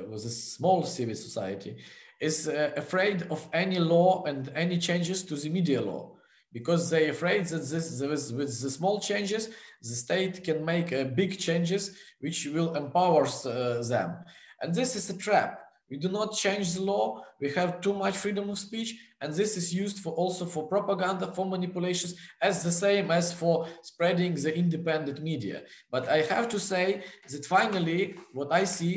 S2: was a small civil society is uh, afraid of any law and any changes to the media law. Because they're afraid that this with, with the small changes the state can make uh, big changes which will empower uh, them. And this is a trap. We do not change the law. We have too much freedom of speech. And this is used for also for propaganda for manipulations as the same as for spreading the independent media. But i have to say that finally what i see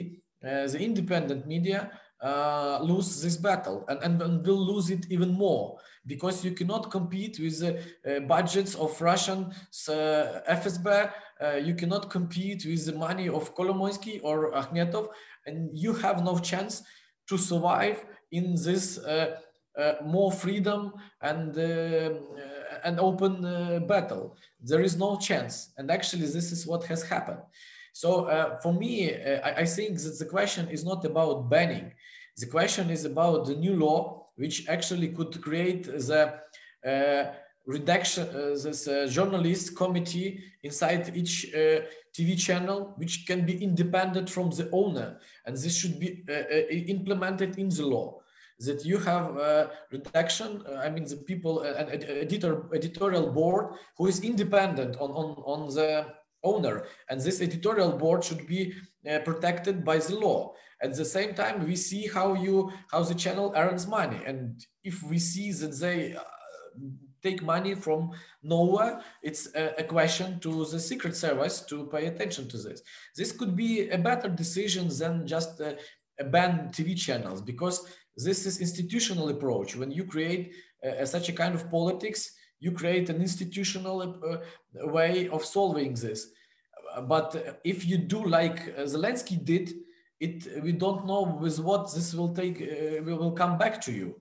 S2: uh, the independent media uh, lose this battle and, and will lose it even more because you cannot compete with the uh, budgets of Russian uh, FSB. Uh, you cannot compete with the money of Kolomoisky or Akhmetov, and you have no chance to survive in this uh, uh, more freedom and an open battle. There is no chance, and actually, this is what has happened. So for me, I, I, think that the question is not about banning. The question is about the new law, which actually could create the uh, redaction, uh, this uh, journalist committee inside each uh, TV channel, which can be independent from the owner. And this should be implemented in the law that you have a redaction, I mean the people, an editor, editorial board who is independent on, on, on the owner. And this editorial board should be uh, protected by the law. At the same time, we see how you how the channel earns money, and if we see that they uh, take money from nowhere, it's a, a, question to the Secret Service to pay attention to this. This could be a better decision than just uh, ban TV channels because this is institutional approach. When you create uh, such a kind of politics, you create an institutional uh, way of solving this. But if you do like uh, Zelensky did, it we don't know with what this will take uh, will come back to you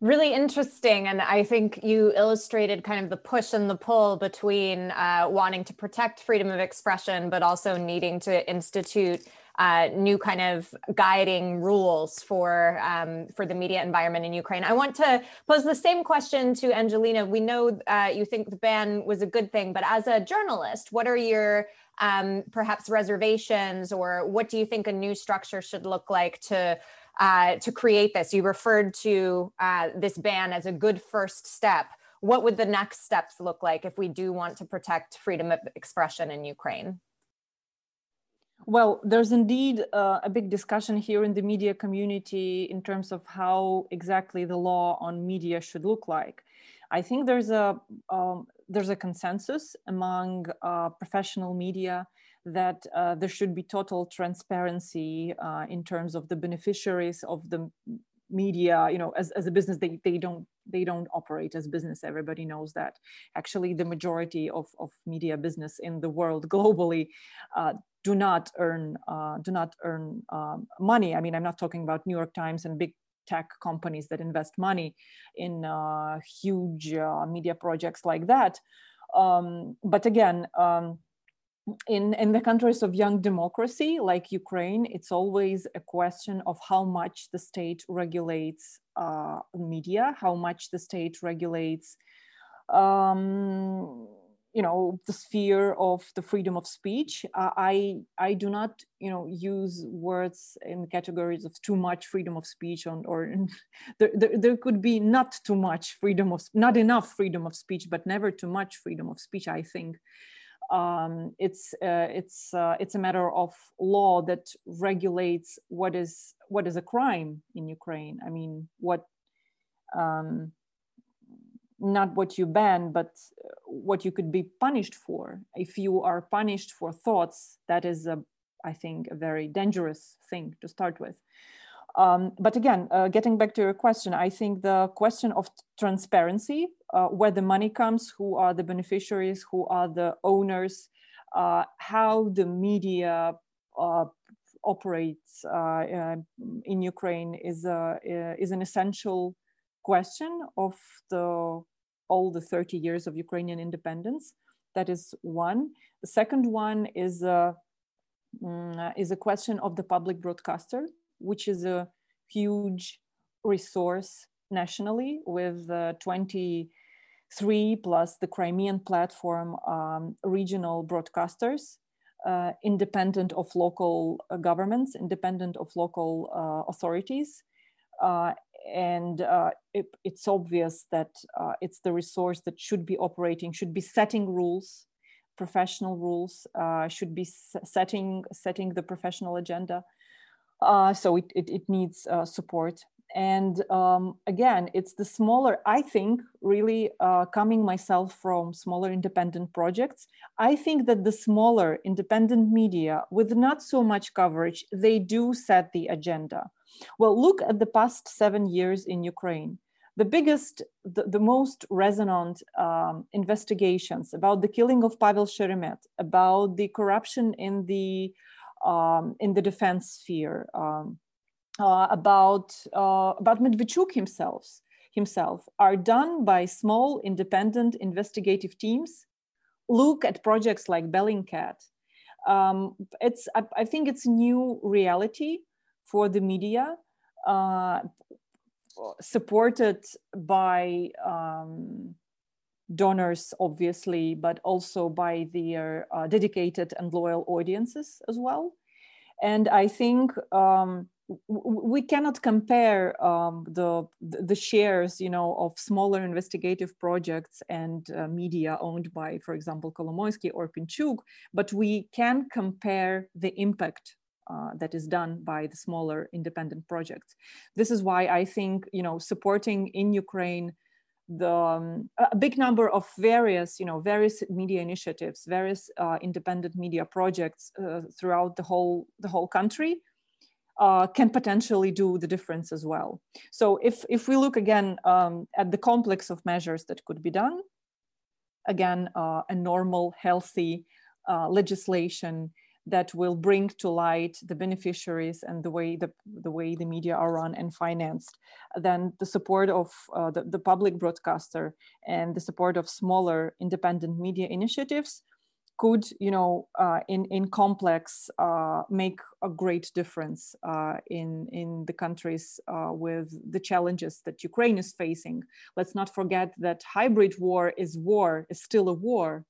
S1: really interesting and i think you illustrated kind of the push and the pull between uh, wanting to protect freedom of expression but also needing to institute uh, new kind of guiding rules for um, for the media environment in Ukraine. I want to pose the same question to Angelina. We know uh, you think the ban was a good thing, but as a journalist, what are your um, perhaps reservations, or what do you think a new structure should look like to uh, to create this? You referred to uh, this ban as a good first step. What would the next steps look like if we do want to protect freedom of expression in Ukraine?
S3: Well, there's indeed uh, a big discussion here in the media community in terms of how exactly the law on media should look like. I think there's a um, there's a consensus among uh, professional media that uh, there should be total transparency uh, in terms of the beneficiaries of the media you know as, as a business they, they don't they don't operate as business everybody knows that actually the majority of, of media business in the world globally uh, do not earn uh, do not earn um, money. I mean, I'm not talking about New York Times and big tech companies that invest money in uh, huge uh, media projects like that. Um, but again, um, in in the countries of young democracy like Ukraine, it's always a question of how much the state regulates uh, media, how much the state regulates um, you know the sphere of the freedom of speech. Uh, i i do not you know use words in categories of too much freedom of speech on or there, there, there, could be not too much freedom of not enough freedom of speech but never too much freedom of speech i think um, it's uh, it's uh, it's a matter of law that regulates what is what is a crime in ukraine i mean what um, not what you ban, but what you could be punished for. If you are punished for thoughts, that is, a, I think, a very dangerous thing to start with. Um, but again, uh, getting back to your question, I think the question of transparency, uh, where the money comes, who are the beneficiaries, who are the owners, uh, how the media uh, operates uh, in Ukraine is, a, is an essential question of the all the 30 years of Ukrainian independence. That is one. The second one is a, mm, is a question of the public broadcaster, which is a huge resource nationally with uh, 23 plus the Crimean platform um, regional broadcasters, uh, independent of local uh, governments, independent of local uh, authorities, uh, and uh, it, it's obvious that it's the resource that should be operating, should be setting rules, professional rules, should be setting setting the professional agenda. Uh, so it, it, it needs uh, support. and um, again it's the smaller i think really uh, coming myself from smaller independent projects i think that the smaller independent media with not so much coverage they do set the agenda well look at the past seven years in ukraine the biggest the, the most resonant um, investigations about the killing of pavel sheremet about the corruption in the um, in the defense sphere um, uh, about uh, about Medvedchuk himself himself are done by small independent investigative teams. Look at projects like Bellingcat. Um, it's I, I, think it's a new reality for the media, uh, supported by um, donors, obviously, but also by their uh, dedicated and loyal audiences as well. And I think. Um, we cannot compare um, the the shares you know of smaller investigative projects and uh, media owned by for example Kolomoisky or Pinchuk but we can compare the impact uh, that is done by the smaller independent projects this is why i think you know supporting in ukraine the um, a big number of various you know various media initiatives various uh, independent media projects uh, throughout the whole the whole country uh, can potentially do the difference as well. So if, if we look again um, at the complex of measures that could be done, again, uh, a normal, healthy uh, legislation that will bring to light the beneficiaries and the way the, the way the media are run and financed, then the support of uh, the, the public broadcaster and the support of smaller independent media initiatives could you know uh, in in complex uh, make a great difference uh, in in the countries uh, with the challenges that Ukraine is facing. Let's not forget that hybrid war is war is still a war.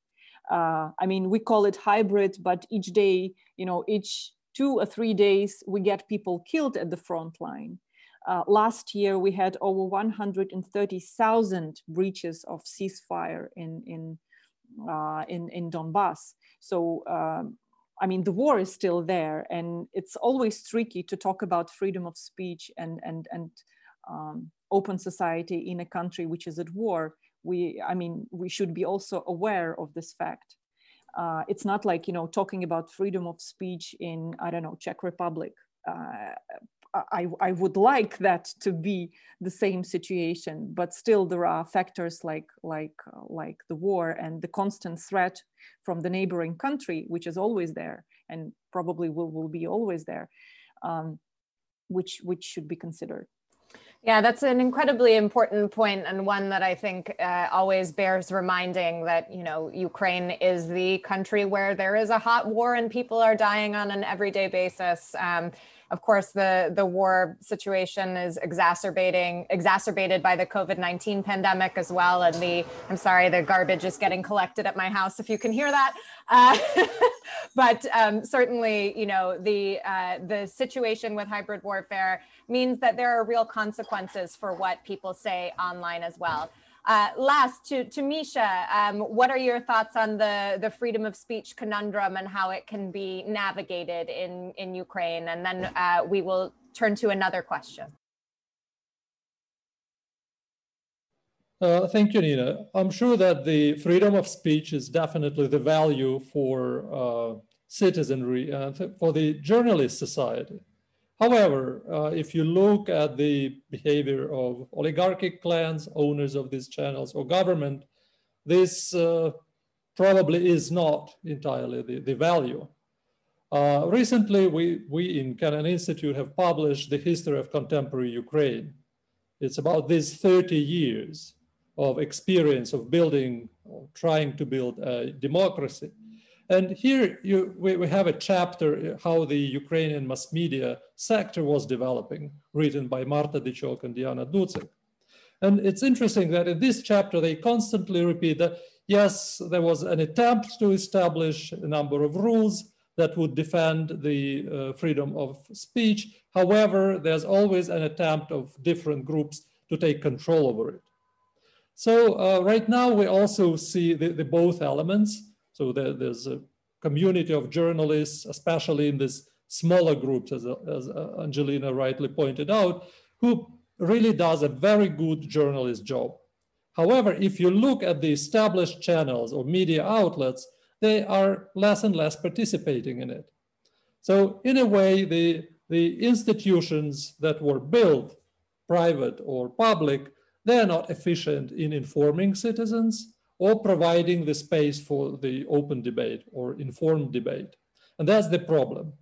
S3: Uh, I mean, we call it hybrid, but each day, you know, each two or three days, we get people killed at the front line. Uh, last year, we had over 130,000 breaches of ceasefire in in uh, in in Donbass. So um, I mean, the war is still there, and it's always tricky to talk about freedom of speech and and and um, open society in a country which is at war. We, I mean, we should be also aware of this fact. Uh, it's not like you know talking about freedom of speech in I don't know Czech Republic. Uh, I, I would like that to be the same situation, but still there are factors like like like the war and the constant threat from the neighboring country, which is always there and probably will, will be always there, um, which which should be considered.
S1: Yeah, that's an incredibly important point and one that I think uh, always bears reminding that, you know, Ukraine is the country where there is a hot war and people are dying on an everyday basis. Um, of course, the, the war situation is exacerbating, exacerbated by the COVID-19 pandemic as well. And the, I'm sorry, the garbage is getting collected at my house, if you can hear that. Uh, but um, certainly, you know, the, uh, the situation with hybrid warfare means that there are real consequences for what people say online as well. Uh, last, to, to Misha, um, what are your thoughts on the, the freedom of speech conundrum and how it can be navigated in, in Ukraine? And then uh, we will turn to another question.
S4: Uh, thank you, Nina. I'm sure that the freedom of speech is definitely the value for uh, citizenry and for the journalist society. However, uh, if you look at the behavior of oligarchic clans, owners of these channels, or government, this uh, probably is not entirely the, the value. Uh, recently, we, we in Kennan Institute have published the history of contemporary Ukraine. It's about these 30 years of experience of building, or trying to build a democracy. And here you, we, we have a chapter uh, how the Ukrainian mass media sector was developing, written by Marta Dyczok and Diana Dutsyk. And it's interesting that in this chapter, they constantly repeat that, yes, there was an attempt to establish a number of rules that would defend the uh, freedom of speech. However, there's always an attempt of different groups to take control over it. So uh, right now, we also see the, the both elements. So there, there's a community of journalists, especially in these smaller groups, as, as uh, Angelina rightly pointed out, who really does a very good journalist job. However, if you look at the established channels or media outlets, they are less and less participating in it. So in a way, the, the institutions that were built, private or public, they're not efficient in informing citizens or providing the space for the open debate or informed debate. And that's the problem.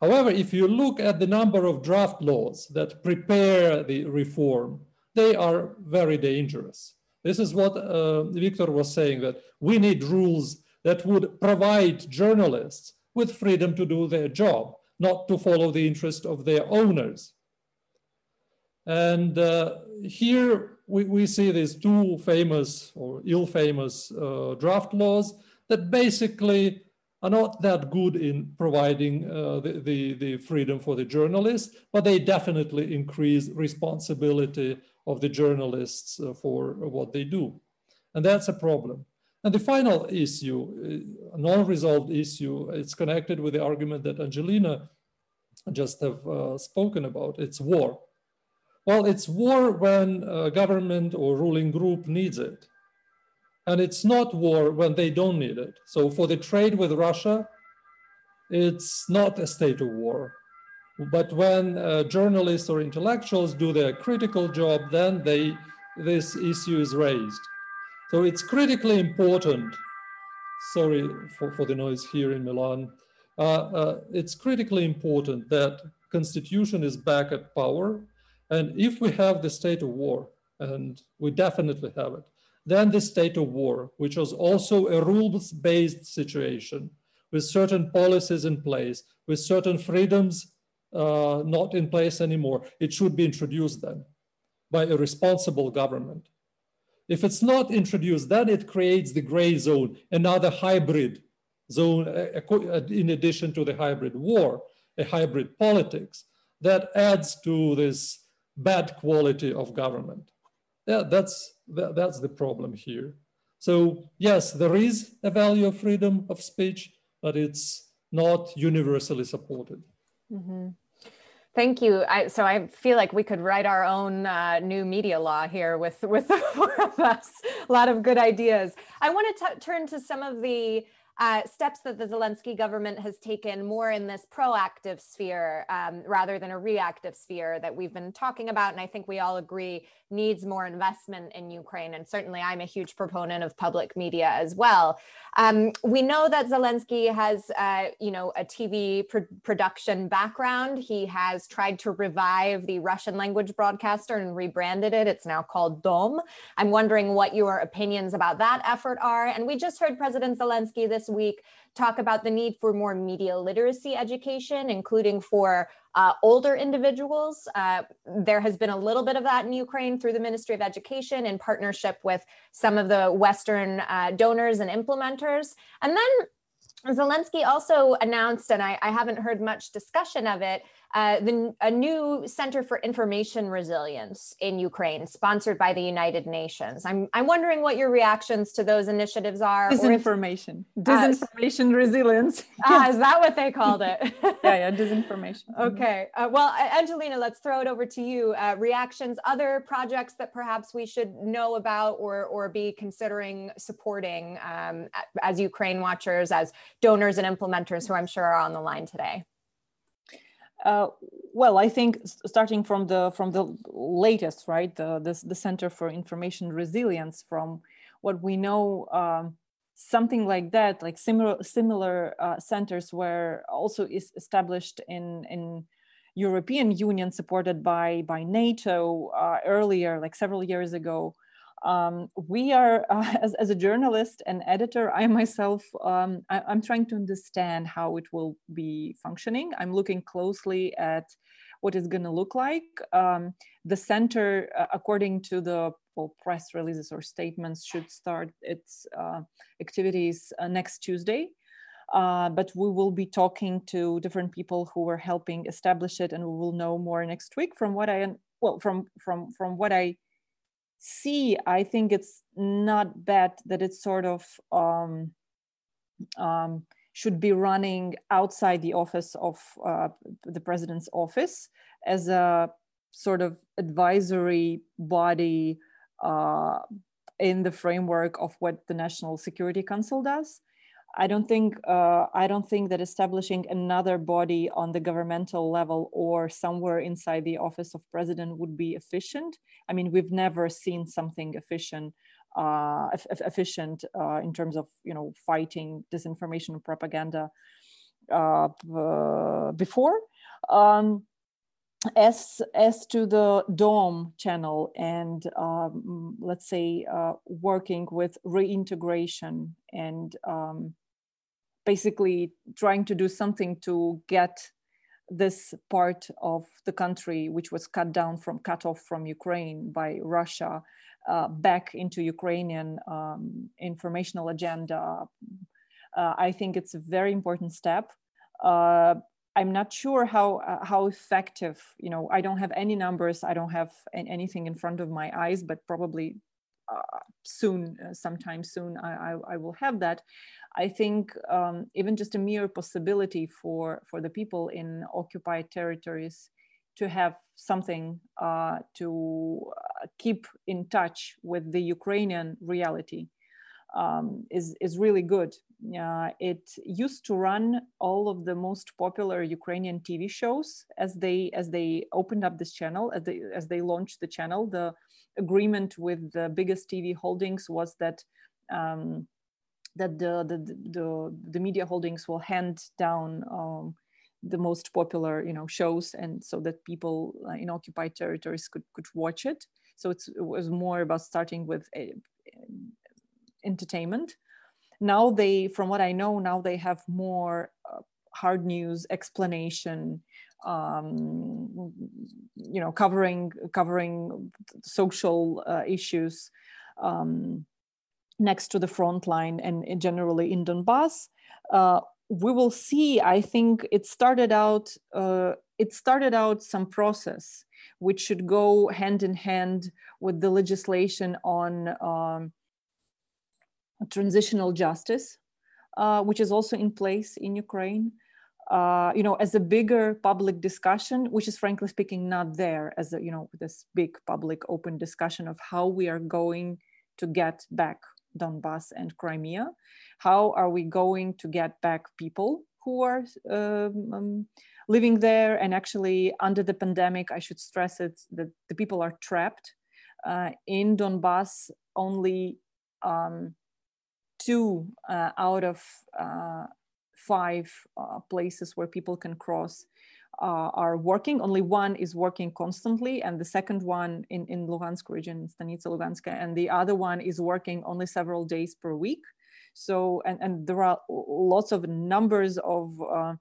S4: However, if you look at the number of draft laws that prepare the reform, they are very dangerous. This is what uh, Victor was saying, that we need rules that would provide journalists with freedom to do their job, not to follow the interest of their owners. And uh, here we, we see these two famous or ill-famous uh, draft laws that basically are not that good in providing uh, the, the, the, freedom for the journalists, but they definitely increase responsibility of the journalists uh, for what they do. And that's a problem. And the final issue, a non-resolved issue, it's connected with the argument that Angelina just have uh, spoken about, it's war. Well, it's war when a government or ruling group needs it. And it's not war when they don't need it. So for the trade with Russia, it's not a state of war. But when uh, journalists or intellectuals do their critical job, then they, this issue is raised. So it's critically important. Sorry for, for the noise here in Milan. Uh, uh, it's critically important that constitution is back at power. And if we have the state of war, and we definitely have it, then the state of war, which was also a rules-based situation with certain policies in place, with certain freedoms uh, not in place anymore. It should be introduced then by a responsible government. If it's not introduced, then it creates the gray zone, another hybrid zone, uh, uh, in addition to the hybrid war, a hybrid politics that adds to this bad quality of government. Yeah, that's that, that's the problem here. So yes, there is a value of freedom of speech, but it's not universally supported.
S1: Mm-hmm. Thank you. I, so I feel like we could write our own uh, new media law here with with the four of us. A lot of good ideas. I want to turn to some of the uh, steps that the Zelensky government has taken more in this proactive sphere um, rather than a reactive sphere that we've been talking about. And I think we all agree needs more investment in Ukraine. And certainly I'm a huge proponent of public media as well. Um, we know that Zelensky has, uh, you know, a TV pr- production background. He has tried to revive the Russian language broadcaster and rebranded it. It's now called Dom. I'm wondering what your opinions about that effort are. And we just heard President Zelensky this week talk about the need for more media literacy education, including for uh, older individuals. Uh, there has been a little bit of that in Ukraine through the Ministry of Education in partnership with some of the Western uh, donors and implementers. And then Zelensky also announced, and I, I haven't heard much discussion of it, uh, the, a new Center for Information Resilience in Ukraine, sponsored by the United Nations. I'm, I'm wondering what your reactions to those initiatives are.
S3: Disinformation. If, disinformation uh, resilience.
S1: Ah, is that what they called it?
S3: yeah, yeah, disinformation.
S1: okay. Uh, well, Angelina, let's throw it over to you. Uh, reactions, other projects that perhaps we should know about or, or be considering supporting um, as Ukraine watchers, as donors and implementers who I'm sure are on the line today.
S3: Uh, well, I think starting from the from the latest, right, the the, the Center for Information Resilience, from what we know, um, something like that, like similar similar uh, centers were also is established in in European Union, supported by by NATO uh, earlier, like several years ago um, we are uh, as, as a journalist and editor i myself um, I, am trying to understand how it will be functioning. I'm looking closely at what it's going to look like. Um, the center uh, according to the well, press releases or statements should start its uh, activities uh, next tuesday. Uh, but we will be talking to different people who were helping establish it and we will know more next week from what i well from from from what i see, I think it's not bad that it's sort of um, um, should be running outside the office of uh, the president's office as a sort of advisory body uh, in the framework of what the National Security Council does. I don't think uh, I don't think that establishing another body on the governmental level or somewhere inside the office of president would be efficient. I mean, we've never seen something efficient uh, efficient uh, in terms of you know fighting disinformation and propaganda uh, before. Um, as as to the DOM channel and um, let's say uh, working with reintegration and um, basically trying to do something to get this part of the country which was cut down from cut off from ukraine by russia uh, back into ukrainian um, informational agenda. Uh, i think it's a very important step. Uh, i'm not sure how uh, how effective you know i don't have any numbers i don't have anything in front of my eyes but probably soon uh, sometime soon I, I, I, will have that I think um, even just a mere possibility for, for the people in occupied territories to have something uh, to uh, keep in touch with the Ukrainian reality um, is, is really good. Uh, it used to run all of the most popular Ukrainian TV shows as they as they opened up this channel as they as they launched the channel. The agreement with the biggest TV holdings was that um, that the, the, the, the media holdings will hand down um, the most popular you know shows and so that people uh, in occupied territories could, could watch it. So it was more about starting with a, entertainment. Now they from what i know now they have more uh, hard news explanation um, you know covering covering social uh, issues um, next to the front line and generally in Donbass. Uh, we will see. I think it started out. Uh, it started out some process which should go hand in hand with the legislation on um, transitional justice, uh, which is also in place in Ukraine. Uh, you know, as a bigger public discussion, which is frankly speaking not there as a, you know, this big public open discussion of how we are going to get back Donbass and Crimea. How are we going to get back people who are um, um, living there? And actually, under the pandemic, I should stress it that the people are trapped uh, in Donbass. Only um, two uh, out of uh, five uh, places where people can cross uh, are working. Only one is working constantly, and the second one in, in Lugansk region, Stanitsa Luganska, and the other one is working only several days per week. So, and, and there are lots of numbers of uh,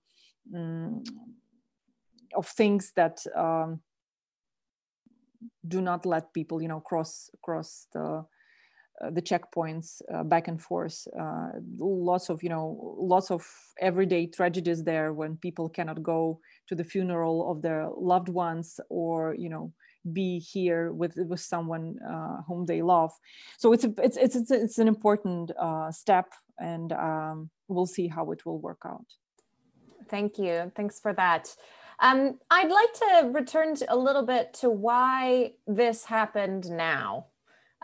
S3: mm, of things that um, do not let people, you know, cross cross the the checkpoints uh, back and forth. Uh, lots of you know, lots of everyday tragedies there when people cannot go to the funeral of their loved ones or you know be here with with someone uh, whom they love. So it's a, it's it's it's, it's an important uh, step, and um, we'll see how it will work out.
S1: Thank you. Thanks for that. Um, I'd like to return to a little bit to why this happened now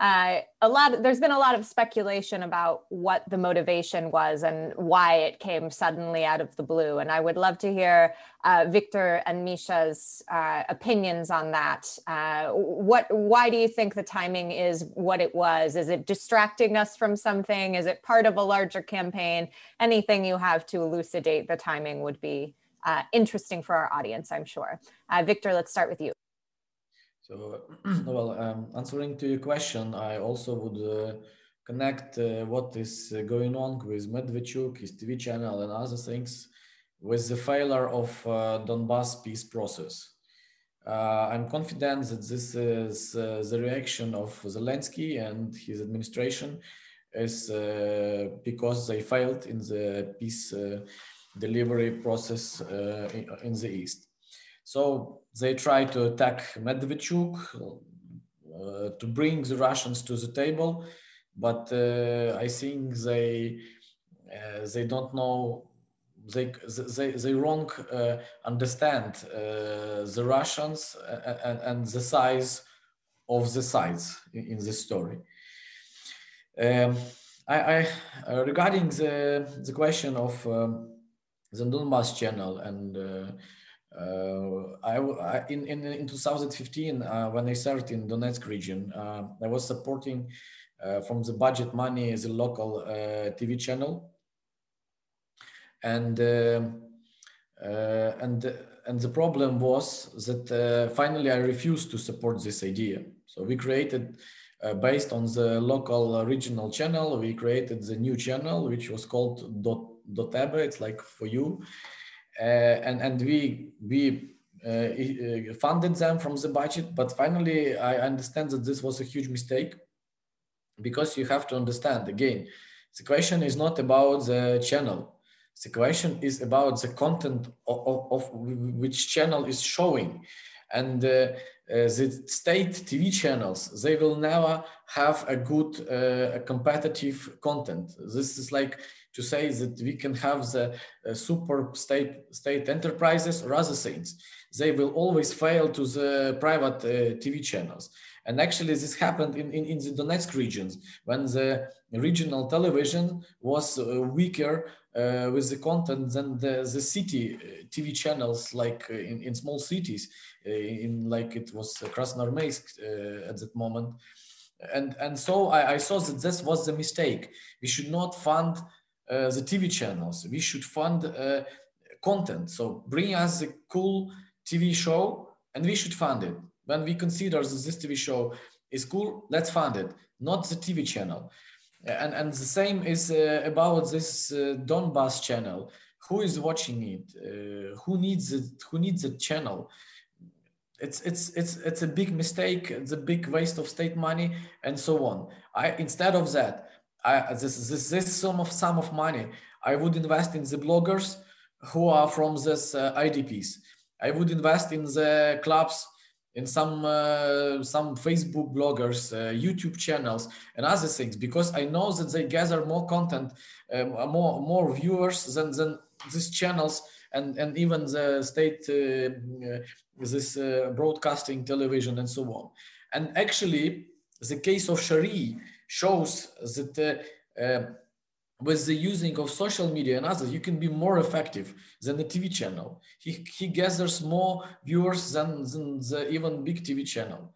S1: uh, a lot there's been a lot of speculation about what the motivation was and why it came suddenly out of the blue. And i would love to hear uh, victor and misha's uh, opinions on that. Uh, what why do you think the timing is what it was? Is it distracting us from something? Is it part of a larger campaign? Anything you have to elucidate the timing would be uh, interesting for our audience i'm sure. Uh, victor let's start with you
S2: so, well, um, answering to your question, I also would uh, connect uh, what is uh, going on with Medvedchuk, his TV channel, and other things with the failure of uh, Donbass peace process. Uh, I'm confident that this is uh, the reaction of Zelensky and his administration is because they failed in the peace delivery process in the East. So they try to attack Medvedchuk uh, to bring the Russians to the table, but uh, I think they uh, they don't know they they, they wrong uh, understand uh, the Russians and, and, the size of the sites in, this story. Um, I, I uh, regarding the the question of um, the Donbass channel and uh, uh, I, I, in, in in 2015 uh, when I started in Donetsk region, I was supporting from the budget money the local TV channel and uh, uh, and and the problem was that uh, finally I refused to support this idea. So we created, based on the local regional channel, we created the new channel which was called Dot Dotebe. It's like for you, and and we we uh, funded them from the budget. But finally, I understand that this was a huge mistake because you have to understand again, the question is not about the channel. The question is about the content of, of, of which channel is showing. And uh, uh, the state TV channels, they will never have a good uh, competitive content. This is like to say that we can have the uh, super state state enterprises or other things. They will always fail to the private uh, TV channels. And actually, this happened in, in, in, the Donetsk regions when the regional television was uh, weaker uh, with the content than the, the city uh, TV channels, like uh, in, in small cities, uh, in like it was Krasnoarmeysk at that moment. And, and so I, I, saw that this was the mistake. We should not fund the TV channels. We should fund content. So bring us a cool TV show and we should fund it. When we consider this TV show is cool, let's fund it, not the TV channel and and the same is uh, about this uh, Donbass channel. Who is watching it? Uh, who needs it? Who needs a channel? It's it's it's it's a big mistake. It's a big waste of state money and so on. I instead of that, I this this this sum of sum of money I would invest in the bloggers who are from this uh, IDPs. I would invest in the clubs in some uh, some Facebook bloggers, uh, YouTube channels, and other things because I know that they gather more content, um, more more viewers than than these channels and and even the state uh, uh this uh, broadcasting television and so on. And actually, the case of Shari shows that uh, with the using of social media and others, you can be more effective than the TV channel. He, he gathers more viewers than, than the even big TV channel.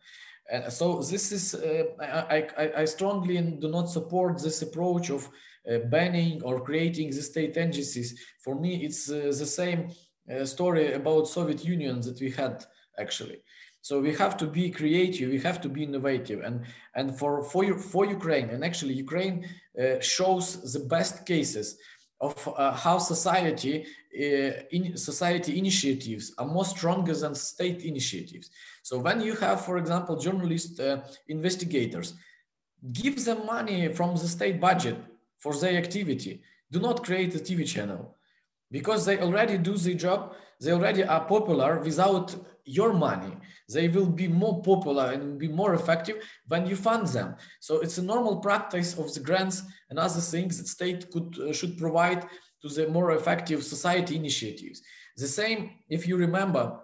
S2: Uh, so this is, uh, I, I, I, strongly do not support this approach of uh, banning or creating the state agencies. For me, it's uh, the same uh, story about Soviet Union that we had actually. So we have to be creative. We have to be innovative, and and for for for Ukraine, and actually Ukraine uh, shows the best cases of uh, how society uh, in society initiatives are more stronger than state initiatives. So when you have, for example, journalist uh, investigators, give them money from the state budget for their activity. Do not create a TV channel because they already do the job. They already are popular without your money they will be more popular and be more effective when you fund them. So it's a normal practice of the grants and other things that state could uh, should provide to the more effective society initiatives. The same if you remember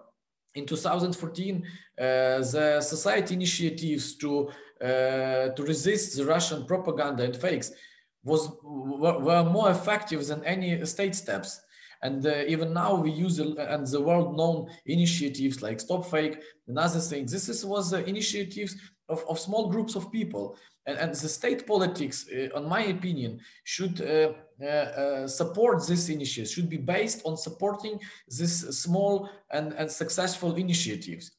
S2: in 2014 uh, the society initiatives to uh, to resist the russian propaganda and fakes was were, were more effective than any state steps and uh, even now we use uh, and the world known initiatives like Stop Fake and other things. This is, was uh, initiatives of, of small groups of people. And, and the state politics, uh, in my opinion, should uh, uh, support this initiative, should be based on supporting this small and, and successful initiatives.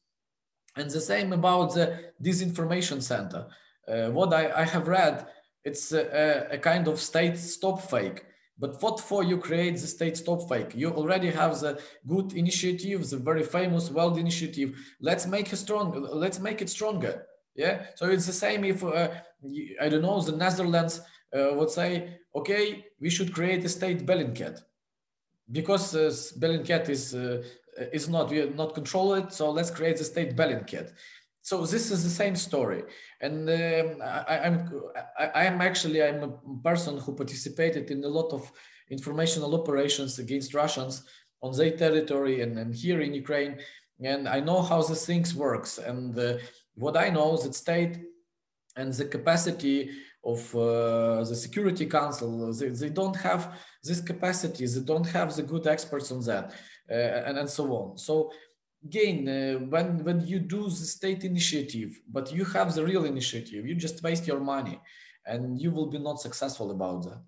S2: And the same about the disinformation center. what I, I have read, it's a, a kind of state stop fake but what for you create the state stop fake? You already have the good initiative, the very famous world initiative. Let's make it strong. Let's make it stronger. Yeah. So it's the same if uh, I don't know the Netherlands uh, would say, okay, we should create a state Bellingcat because uh, Bellingcat is uh, is not we are not control it. So let's create the state Bellingcat. So this is the same story. And um, I, am I, am actually i'm a person who participated in a lot of informational operations against russians on their territory and, and here in ukraine. And i know how the things works. And uh, what i know is that state and the capacity of uh, the security council they, they don't have this capacity. They don't have the good experts on that uh, and, and so on. So again, uh, when when you do the state initiative, but you have the real initiative, you just waste your money, and you will be not successful about that.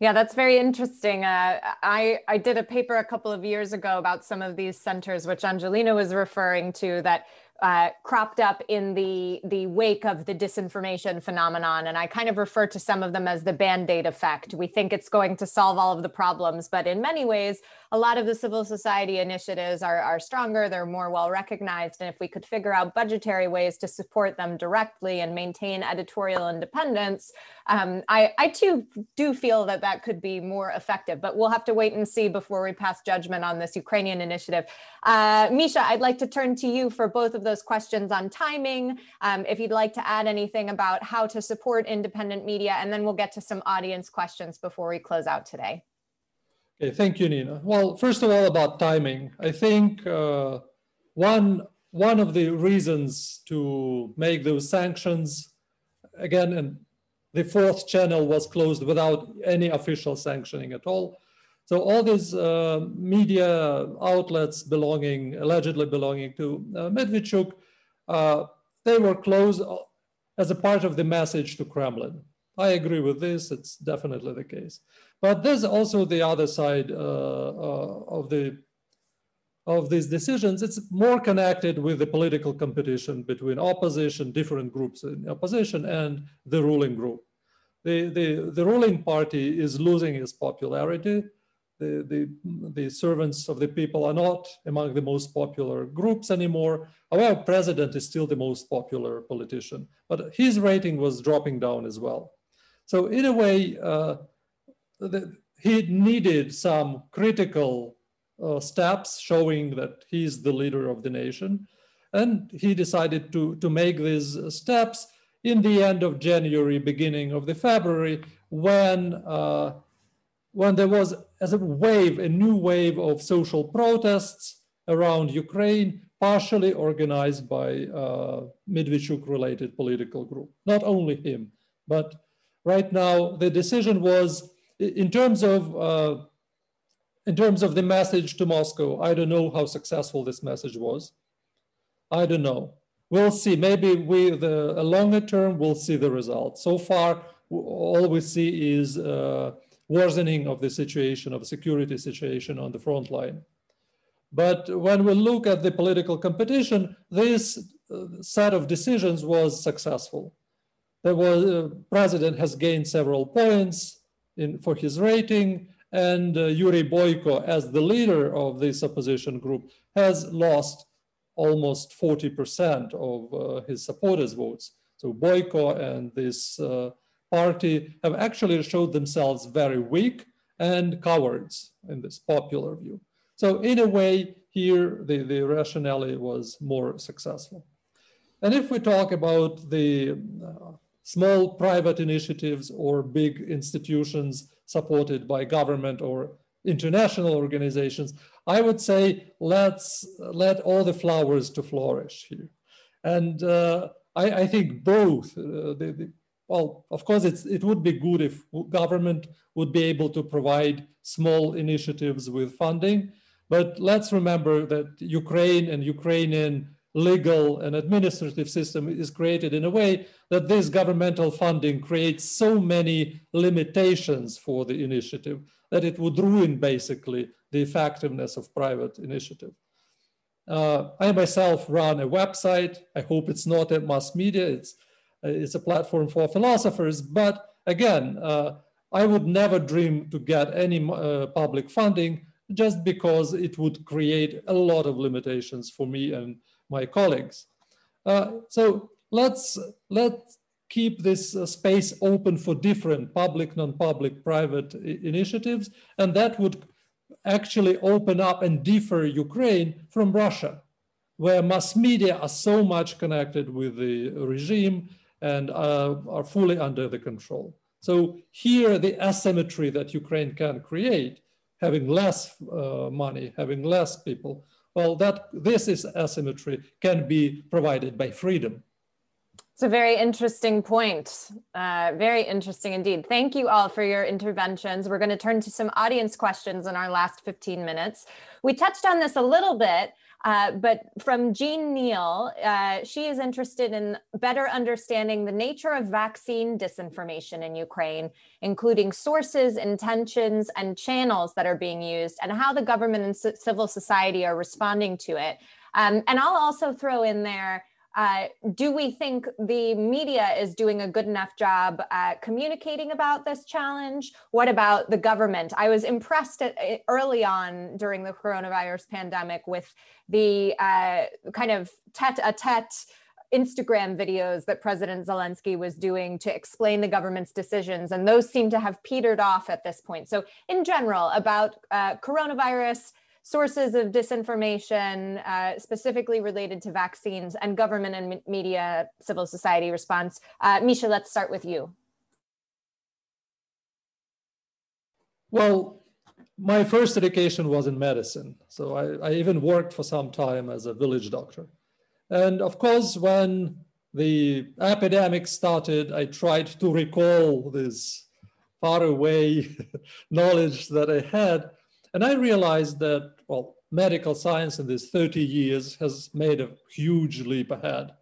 S1: Yeah, that's very interesting. Uh, I I did a paper a couple of years ago about some of these centers, which Angelina was referring to, that uh, cropped up in the the wake of the disinformation phenomenon. And i kind of refer to some of them as the band-aid effect. We think it's going to solve all of the problems but in many ways a lot of the civil society initiatives are, are stronger they're more well recognized and if we could figure out budgetary ways to support them directly and maintain editorial independence um, I, I too do feel that that could be more effective but we'll have to wait and see before we pass judgment on this ukrainian initiative. Uh, misha i'd like to turn to you for both of those questions on timing, um, if you'd like to add anything about how to support independent media, and then we'll get to some audience questions before we close out today.
S4: Okay, thank you, Nina. Well, first of all, about timing, I think uh, one one of the reasons to make those sanctions again, and the fourth channel was closed without any official sanctioning at all. So all these uh, media outlets belonging, allegedly belonging to uh, Medvedchuk, uh, they were closed as a part of the message to Kremlin. I agree with this, it's definitely the case. But there's also the other side uh, uh, of the of these decisions, it's more connected with the political competition between opposition, different groups in opposition, and the ruling group. The, the, the ruling party is losing its popularity the, the, the servants of the people are not among the most popular groups anymore. However, president is still the most popular politician, but his rating was dropping down as well. So in a way, uh, the, he needed some critical uh, steps showing that he's the leader of the nation. And he decided to, to make these steps in the end of January, beginning of the February, when uh, when there was as a wave, a new wave of social protests around Ukraine, partially organized by uh, Medvedchuk-related political group. Not only him, but right now the decision was in terms of uh, in terms of the message to Moscow. I don't know how successful this message was. I don't know. We'll see. Maybe we the a longer term we'll see the result. So far, all we see is. Uh, worsening of the situation, of security situation on the front line. But when we look at the political competition, this uh, set of decisions was successful. The uh, president has gained several points in, for his rating, and uh, Yuri Boyko, as the leader of this opposition group, has lost almost 40% of uh, his supporters' votes. So Boyko and this uh, party have actually showed themselves very weak and cowards in this popular view. So in a way, here the, the rationale was more successful. And if we talk about the uh, small private initiatives or big institutions supported by government or international organizations, I would say let's let all the flowers to flourish here. And uh, I, I, think both uh, the, the, well, of course, it would be good if government would be able to provide small initiatives with funding. But let's remember that Ukraine and Ukrainian legal and administrative system is created in a way that this governmental funding creates so many limitations for the initiative that it would ruin basically the effectiveness of private initiative. Uh, I myself run a website. I hope it's not a mass media. It's it's a platform for philosophers. But again, uh, I would never dream to get any uh, public funding just because it would create a lot of limitations for me and my colleagues. so let's let's keep this uh, space open for different public, non-public, private initiatives, and that would actually open up and differ Ukraine from Russia. where mass media are so much connected with the regime and uh, are fully under the control. So here, the asymmetry that Ukraine can create, having less uh, money, having less people, well, that this is asymmetry can be provided by freedom.
S1: It's a very interesting point. Uh, very interesting indeed. Thank you all for your interventions. We're going to turn to some audience questions in our last 15 minutes. We touched on this a little bit, uh, but from Jean Neal, uh, she is interested in better understanding the nature of vaccine disinformation in Ukraine, including sources, intentions, and channels that are being used, and how the government and civil society are responding to it. Um, and I'll also throw in there uh, do we think the media is doing a good enough job at communicating about this challenge? What about the government? I was impressed at, early on during the coronavirus pandemic with the uh, kind of tete a tete Instagram videos that President Zelensky was doing to explain the government's decisions. And those seem to have petered off at this point. So, in general, about uh, coronavirus sources of disinformation, uh, specifically related to vaccines and government and media civil society response. Uh, Misha, let's start with you.
S4: Well, my first education was in medicine. So I, I even worked for some time as a village doctor. And of course, when the epidemic started, I tried to recall this faraway knowledge that I had. And I realized that well, medical science in these 30 years has made a huge leap ahead.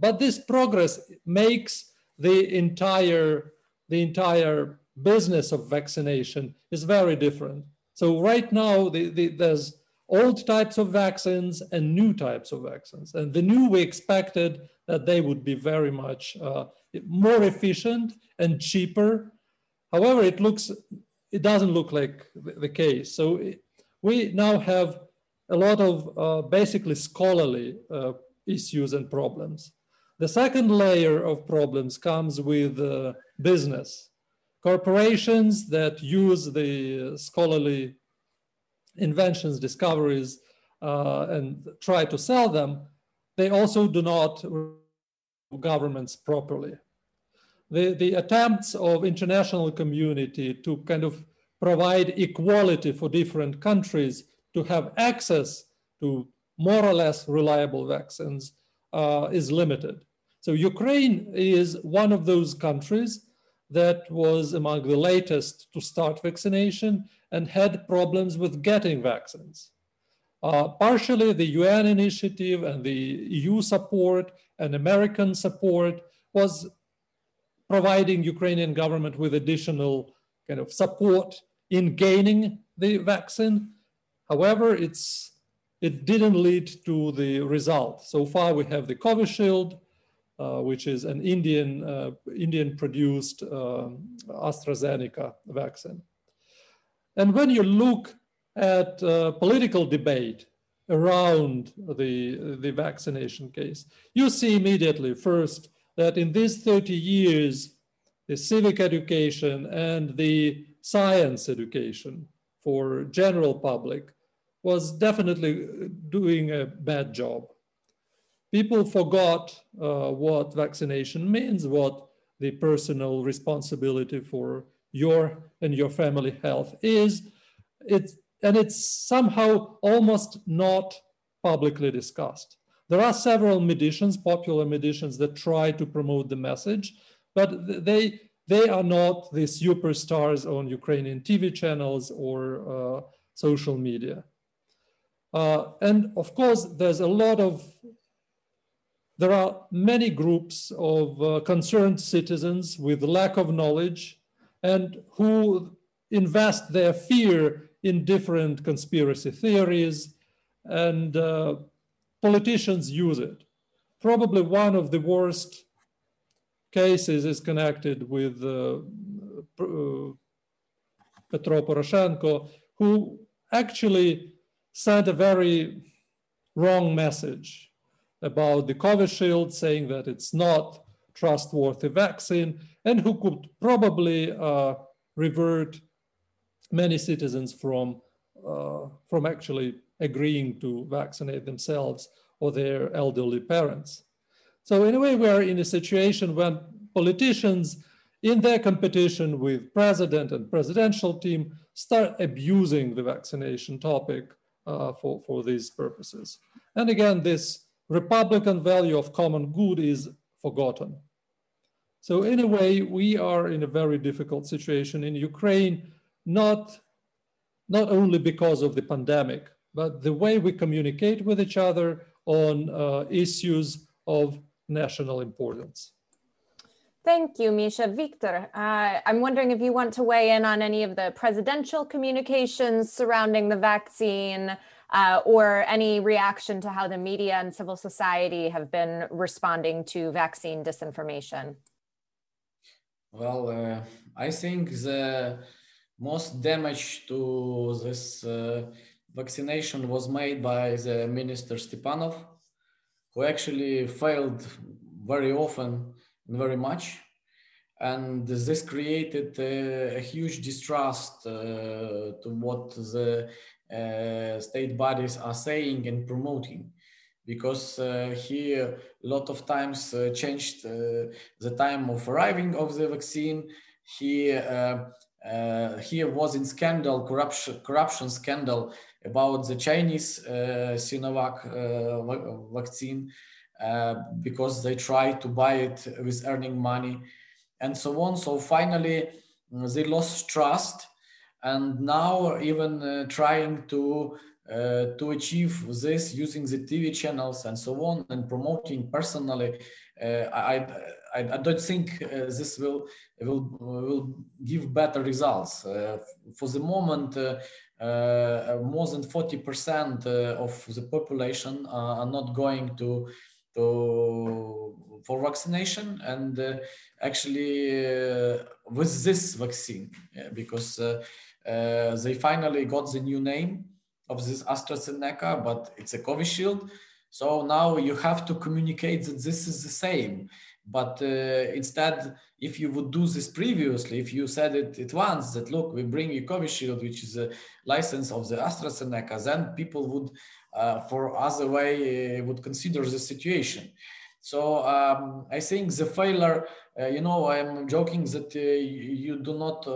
S4: But this progress makes the entire, the entire business of vaccination is very different. So right now, the, the, there's old types of vaccines and new types of vaccines. And the new, we expected that they would be very much uh, more efficient and cheaper. However, it looks, it doesn't look like the case. So we now have a lot of uh, basically scholarly uh, issues and problems. The second layer of problems comes with uh, business. Corporations that use the scholarly inventions, discoveries, uh, and try to sell them, they also do not governments properly. The, the attempts of international community to kind of provide equality for different countries to have access to more or less reliable vaccines uh, is limited. So Ukraine is one of those countries that was among the latest to start vaccination and had problems with getting vaccines. Uh, partially the UN initiative and the EU support and American support was providing Ukrainian government with additional kind of support in gaining the vaccine. However, it's, it didn't lead to the result. So far, we have the Covishield, uh, which is an Indian, uh, Indian produced uh, AstraZeneca vaccine. And when you look at uh, political debate around the, the vaccination case, you see immediately first that in these 30 years, the civic education and the science education for general public was definitely doing a bad job. People forgot uh, what vaccination means, what the personal responsibility for your and your family health is. It's, and it's somehow almost not publicly discussed. There are several medicines, popular medicines, that try to promote the message, but they they are not the superstars on Ukrainian TV channels or uh, social media. Uh, and of course, there's a lot of, there are many groups of uh, concerned citizens with lack of knowledge and who invest their fear in different conspiracy theories and uh, politicians use it. Probably one of the worst cases is connected with uh, uh, Petro Poroshenko, who actually sent a very wrong message about the Covishield, saying that it's not trustworthy vaccine, and who could probably uh, revert many citizens from, uh, from actually agreeing to vaccinate themselves or their elderly parents. So in a way, we are in a situation when politicians in their competition with president and presidential team start abusing the vaccination topic uh, for, for these purposes. And again, this Republican value of common good is forgotten. So in a way, we are in a very difficult situation in Ukraine, not, not only because of the pandemic, but the way we communicate with each other on uh, issues of national importance.
S1: Thank you, Misha. Victor, uh, I'm wondering if you want to weigh in on any of the presidential communications surrounding the vaccine uh, or any reaction to how the media and civil society have been responding to vaccine disinformation.
S2: Well, uh, I think the most damage to this uh, vaccination was made by the minister Stepanov, who actually failed very often and very much. And this created a, a huge distrust uh, to what the uh, state bodies are saying and promoting because uh, he a lot of times uh, changed uh, the time of arriving of the vaccine. He uh, he was in scandal, corruption, corruption scandal about the Chinese Sinovac vaccine uh, because they try to buy it with earning money and so on. So finally, mm, they lost trust and now even uh, trying to uh, to achieve this using the TV channels and so on and promoting personally. Uh, I, I, I don't think uh, this will will will give better results. Uh, for the moment, more than 40% of the population are not going to to for vaccination and uh, actually uh, with this vaccine yeah, because uh, uh, they finally got the new name of this AstraZeneca, but it's a Covishield. So now you have to communicate that this is the same. But uh, instead, if you would do this previously, if you said it at once that look, we bring you Covishield, which is a license of the AstraZeneca, then people would uh, for other way uh, would consider the situation. So um, I think the failure, uh, you know, I'm joking that you do not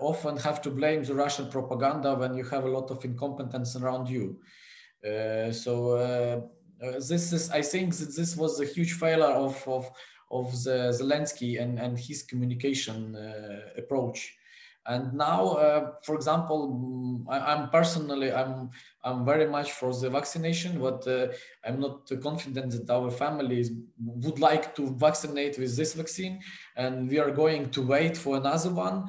S2: often have to blame the Russian propaganda when you have a lot of incompetence around you. so uh, this is i think that this was a huge failure of of of the zelensky and and his communication uh, approach. And now uh, for example mm, I, am personally i'm i'm very much for the vaccination but uh, i'm not confident that our families would like to vaccinate with this vaccine. And we are going to wait for another one.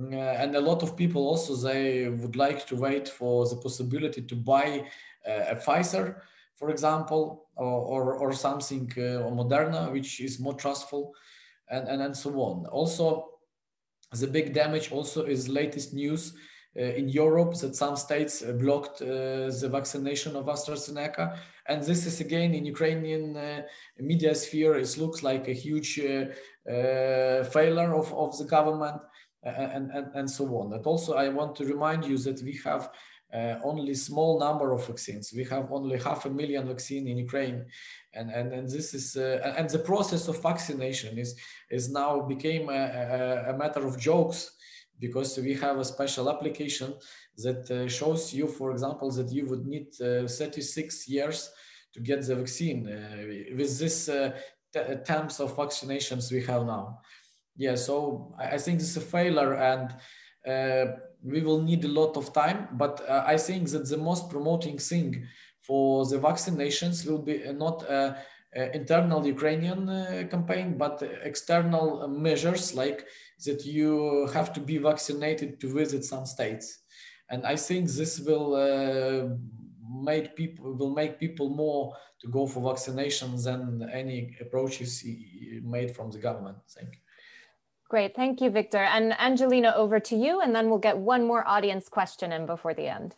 S2: Uh, and a lot of people also they would like to wait for the possibility to buy uh, a pfizer for example or or, or something uh, or moderna which is more trustful and, and and so on also the big damage also is latest news uh, in Europe that some states uh, blocked uh, the vaccination of AstraZeneca. And this is again in Ukrainian uh, media sphere, it looks like a huge failure of, of the government and, and, and so on. But also I want to remind you that we have only small number of vaccines. We have only half a million vaccine in Ukraine and and, and this is uh, and the process of vaccination is is now became a, a, a, matter of jokes because we have a special application that uh, shows you for example that you would need uh, 36 years to get the vaccine uh, with this uh, terms of vaccinations we have now yeah so i, think is a failure and uh, we will need a lot of time but uh, i think that the most promoting thing for the vaccinations will be uh, not a, a internal Ukrainian uh, campaign, but external measures like that you have to be vaccinated to visit some states. And I think this will uh, make people will make people more to go for vaccinations than any approaches made from the government. Thank you.
S1: Great, thank you, Victor. And Angelina, over to you, and then we'll get one more audience question in before the end.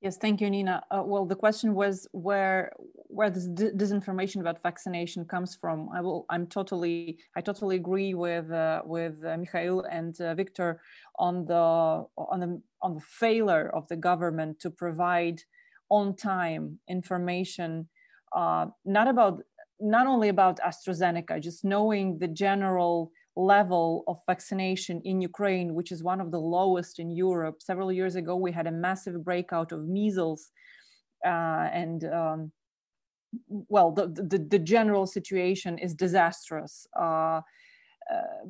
S3: Yes, thank you, Nina. Uh, well, the question was where where this disinformation about vaccination comes from. I will. I'm totally. I totally agree with uh, with uh, Mikhail and uh, Victor on the on the on the failure of the government to provide on time information, uh, not about not only about AstraZeneca, just knowing the general level of vaccination in Ukraine, which is one of the lowest in Europe. Several years ago, we had a massive breakout of measles, uh, and um, well, the, the, the general situation is disastrous. Uh, uh,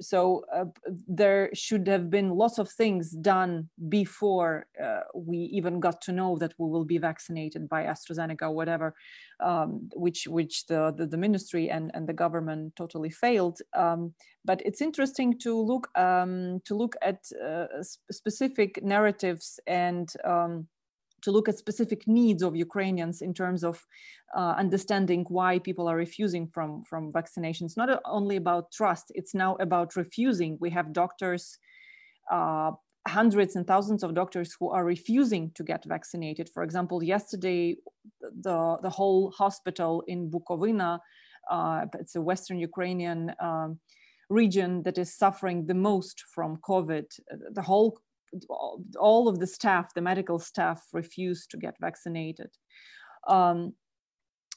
S3: so uh, there should have been lots of things done before uh, we even got to know that we will be vaccinated by AstraZeneca or whatever, um, which which the, the, the ministry and and the government totally failed. Um, but it's interesting to look um, to look at uh, specific narratives and um, to look at specific needs of Ukrainians in terms of uh, understanding why people are refusing from, from vaccinations. Not only about trust, it's now about refusing. We have doctors, uh, hundreds and thousands of doctors who are refusing to get vaccinated. For example, yesterday, the, the whole hospital in Bukovina, uh, it's a Western Ukrainian um, region that is suffering the most from COVID. The whole all of the staff, the medical staff, refused to get vaccinated. Um,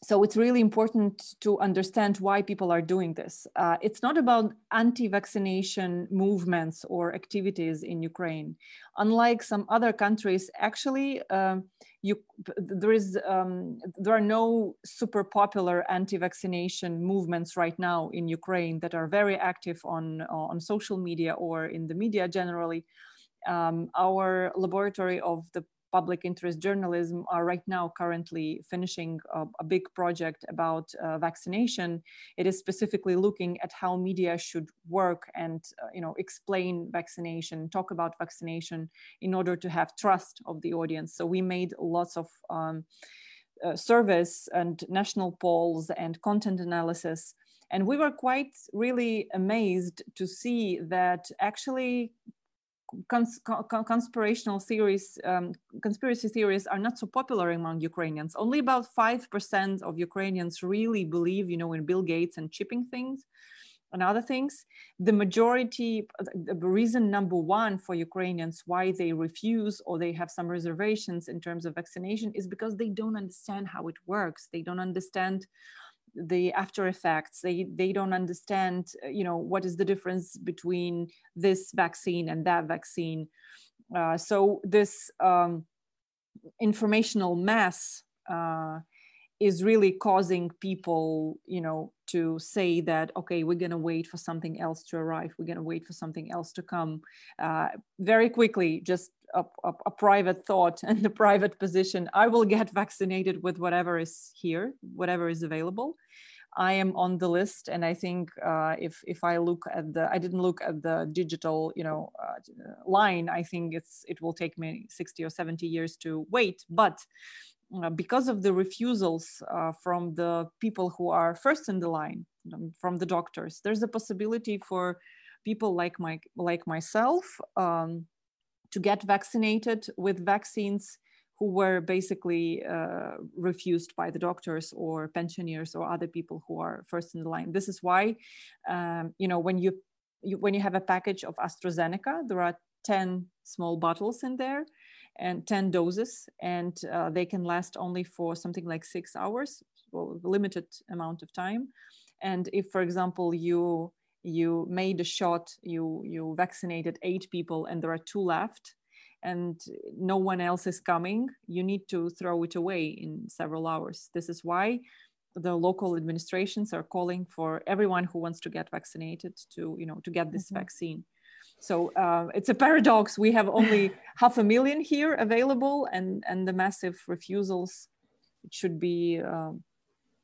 S3: so it's really important to understand why people are doing this. Uh, it's not about anti-vaccination movements or activities in Ukraine. Unlike some other countries, actually, uh, you, there is um, there are no super popular anti-vaccination movements right now in Ukraine that are very active on on social media or in the media generally um, our laboratory of the public interest journalism are right now currently finishing a, a big project about uh, vaccination. It is specifically looking at how media should work and uh, you know explain vaccination, talk about vaccination in order to have trust of the audience. So we made lots of um, uh, surveys and national polls and content analysis. And we were quite really amazed to see that actually cons conspirational theories, um, conspiracy theories are not so popular among Ukrainians. Only about 5% of Ukrainians really believe, you know, in Bill Gates and chipping things and other things. The majority, the reason number one for Ukrainians why they refuse or they have some reservations in terms of vaccination is because they don't understand how it works. They don't understand the after effects they they don't understand uh, you know what is the difference between this vaccine and that vaccine. Uh, so this um, informational mass uh, is really causing people you know to say that okay we're going to wait for something else to arrive. We're going to wait for something else to come. Uh, very quickly just a, a, a, private thought and a private position i will get vaccinated with whatever is here whatever is available. I am on the list and i think uh, if if i look at the i didn't look at the digital you know uh, line i think it's it will take me 60 or 70 years to wait. But uh, because of the refusals uh, from the people who are first in the line, um, from the doctors, there's a possibility for people like my like myself um, to get vaccinated with vaccines who were basically uh, refused by the doctors or pensioners or other people who are first in the line. This is why, um, you know, when you, you when you have a package of AstraZeneca, there are 10 small bottles in there and 10 doses and uh, they can last only for something like six hours well limited amount of time and if for example you you made a shot you you vaccinated eight people and there are two left and no one else is coming you need to throw it away in several hours this is why the local administrations are calling for everyone who wants to get vaccinated to you know to get this mm-hmm. vaccine so uh, it's a paradox. We have only half a million here available, and and the massive refusals. It should be um,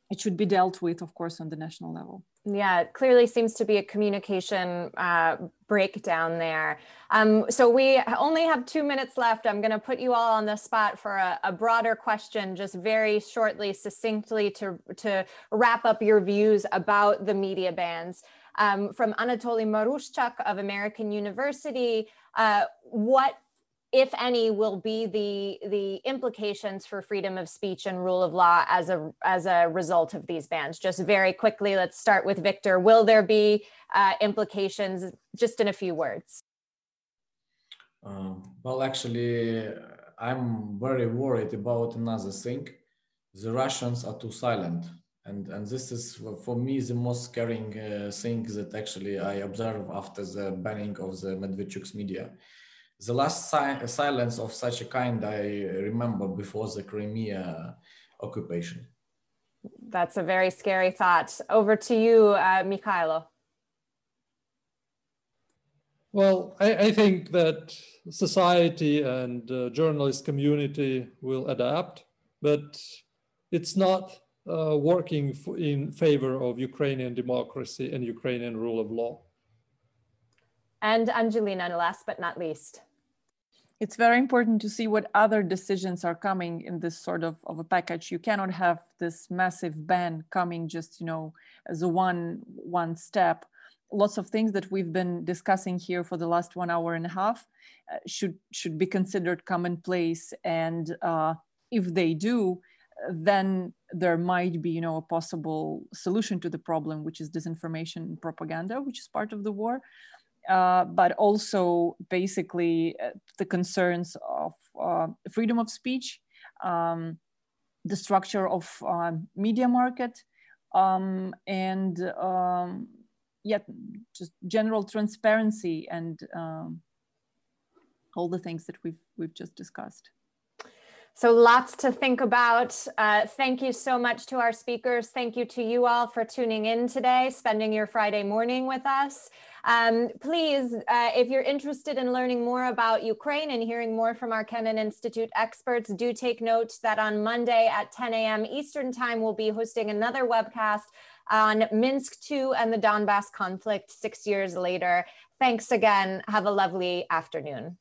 S3: it should be dealt with, of course, on the national level.
S1: Yeah, it clearly seems to be a communication uh, breakdown there. Um, so we only have two minutes left. I'm going to put you all on the spot for a, a, broader question, just very shortly, succinctly, to to wrap up your views about the media bans um, from Anatoly Maruschak of American University. Uh, what, if any, will be the the implications for freedom of speech and rule of law as a as a result of these bans? Just very quickly, let's start with Victor. Will there be uh, implications? Just in a few words.
S2: Uh, well, actually, I'm very worried about another thing. The Russians are too silent. And, and this is for me the most scaring uh, thing that actually I observe after the banning of the Medvedchuk's media. The last si- silence of such a kind I remember before the Crimea occupation.
S1: That's a very scary thought. Over to you, uh, Mykhailo.
S4: Well, I, I, think that society and uh, journalist community will adapt, but it's not uh, working in favor of Ukrainian democracy and Ukrainian rule of law.
S1: And Angelina, last but not least.
S3: It's very important to see what other decisions are coming in this sort of, of a package. You cannot have this massive ban coming just, you know, as a one one step lots of things that we've been discussing here for the last one hour and a half uh, should should be considered commonplace and uh, if they do then there might be you know a possible solution to the problem which is disinformation and propaganda which is part of the war uh, but also basically uh, the concerns of uh, freedom of speech um, the structure of uh, media market um, and um, yet just general transparency and um, all the things that we've we've just discussed.
S1: So lots to think about. Uh, thank you so much to our speakers. Thank you to you all for tuning in today, spending your Friday morning with us. Um, please, uh, if you're interested in learning more about Ukraine and hearing more from our Kennan Institute experts, do take note that on Monday at 10 a.m. Eastern Time, we'll be hosting another webcast on Minsk 2 and the Donbass conflict six years later. Thanks again. Have a lovely afternoon.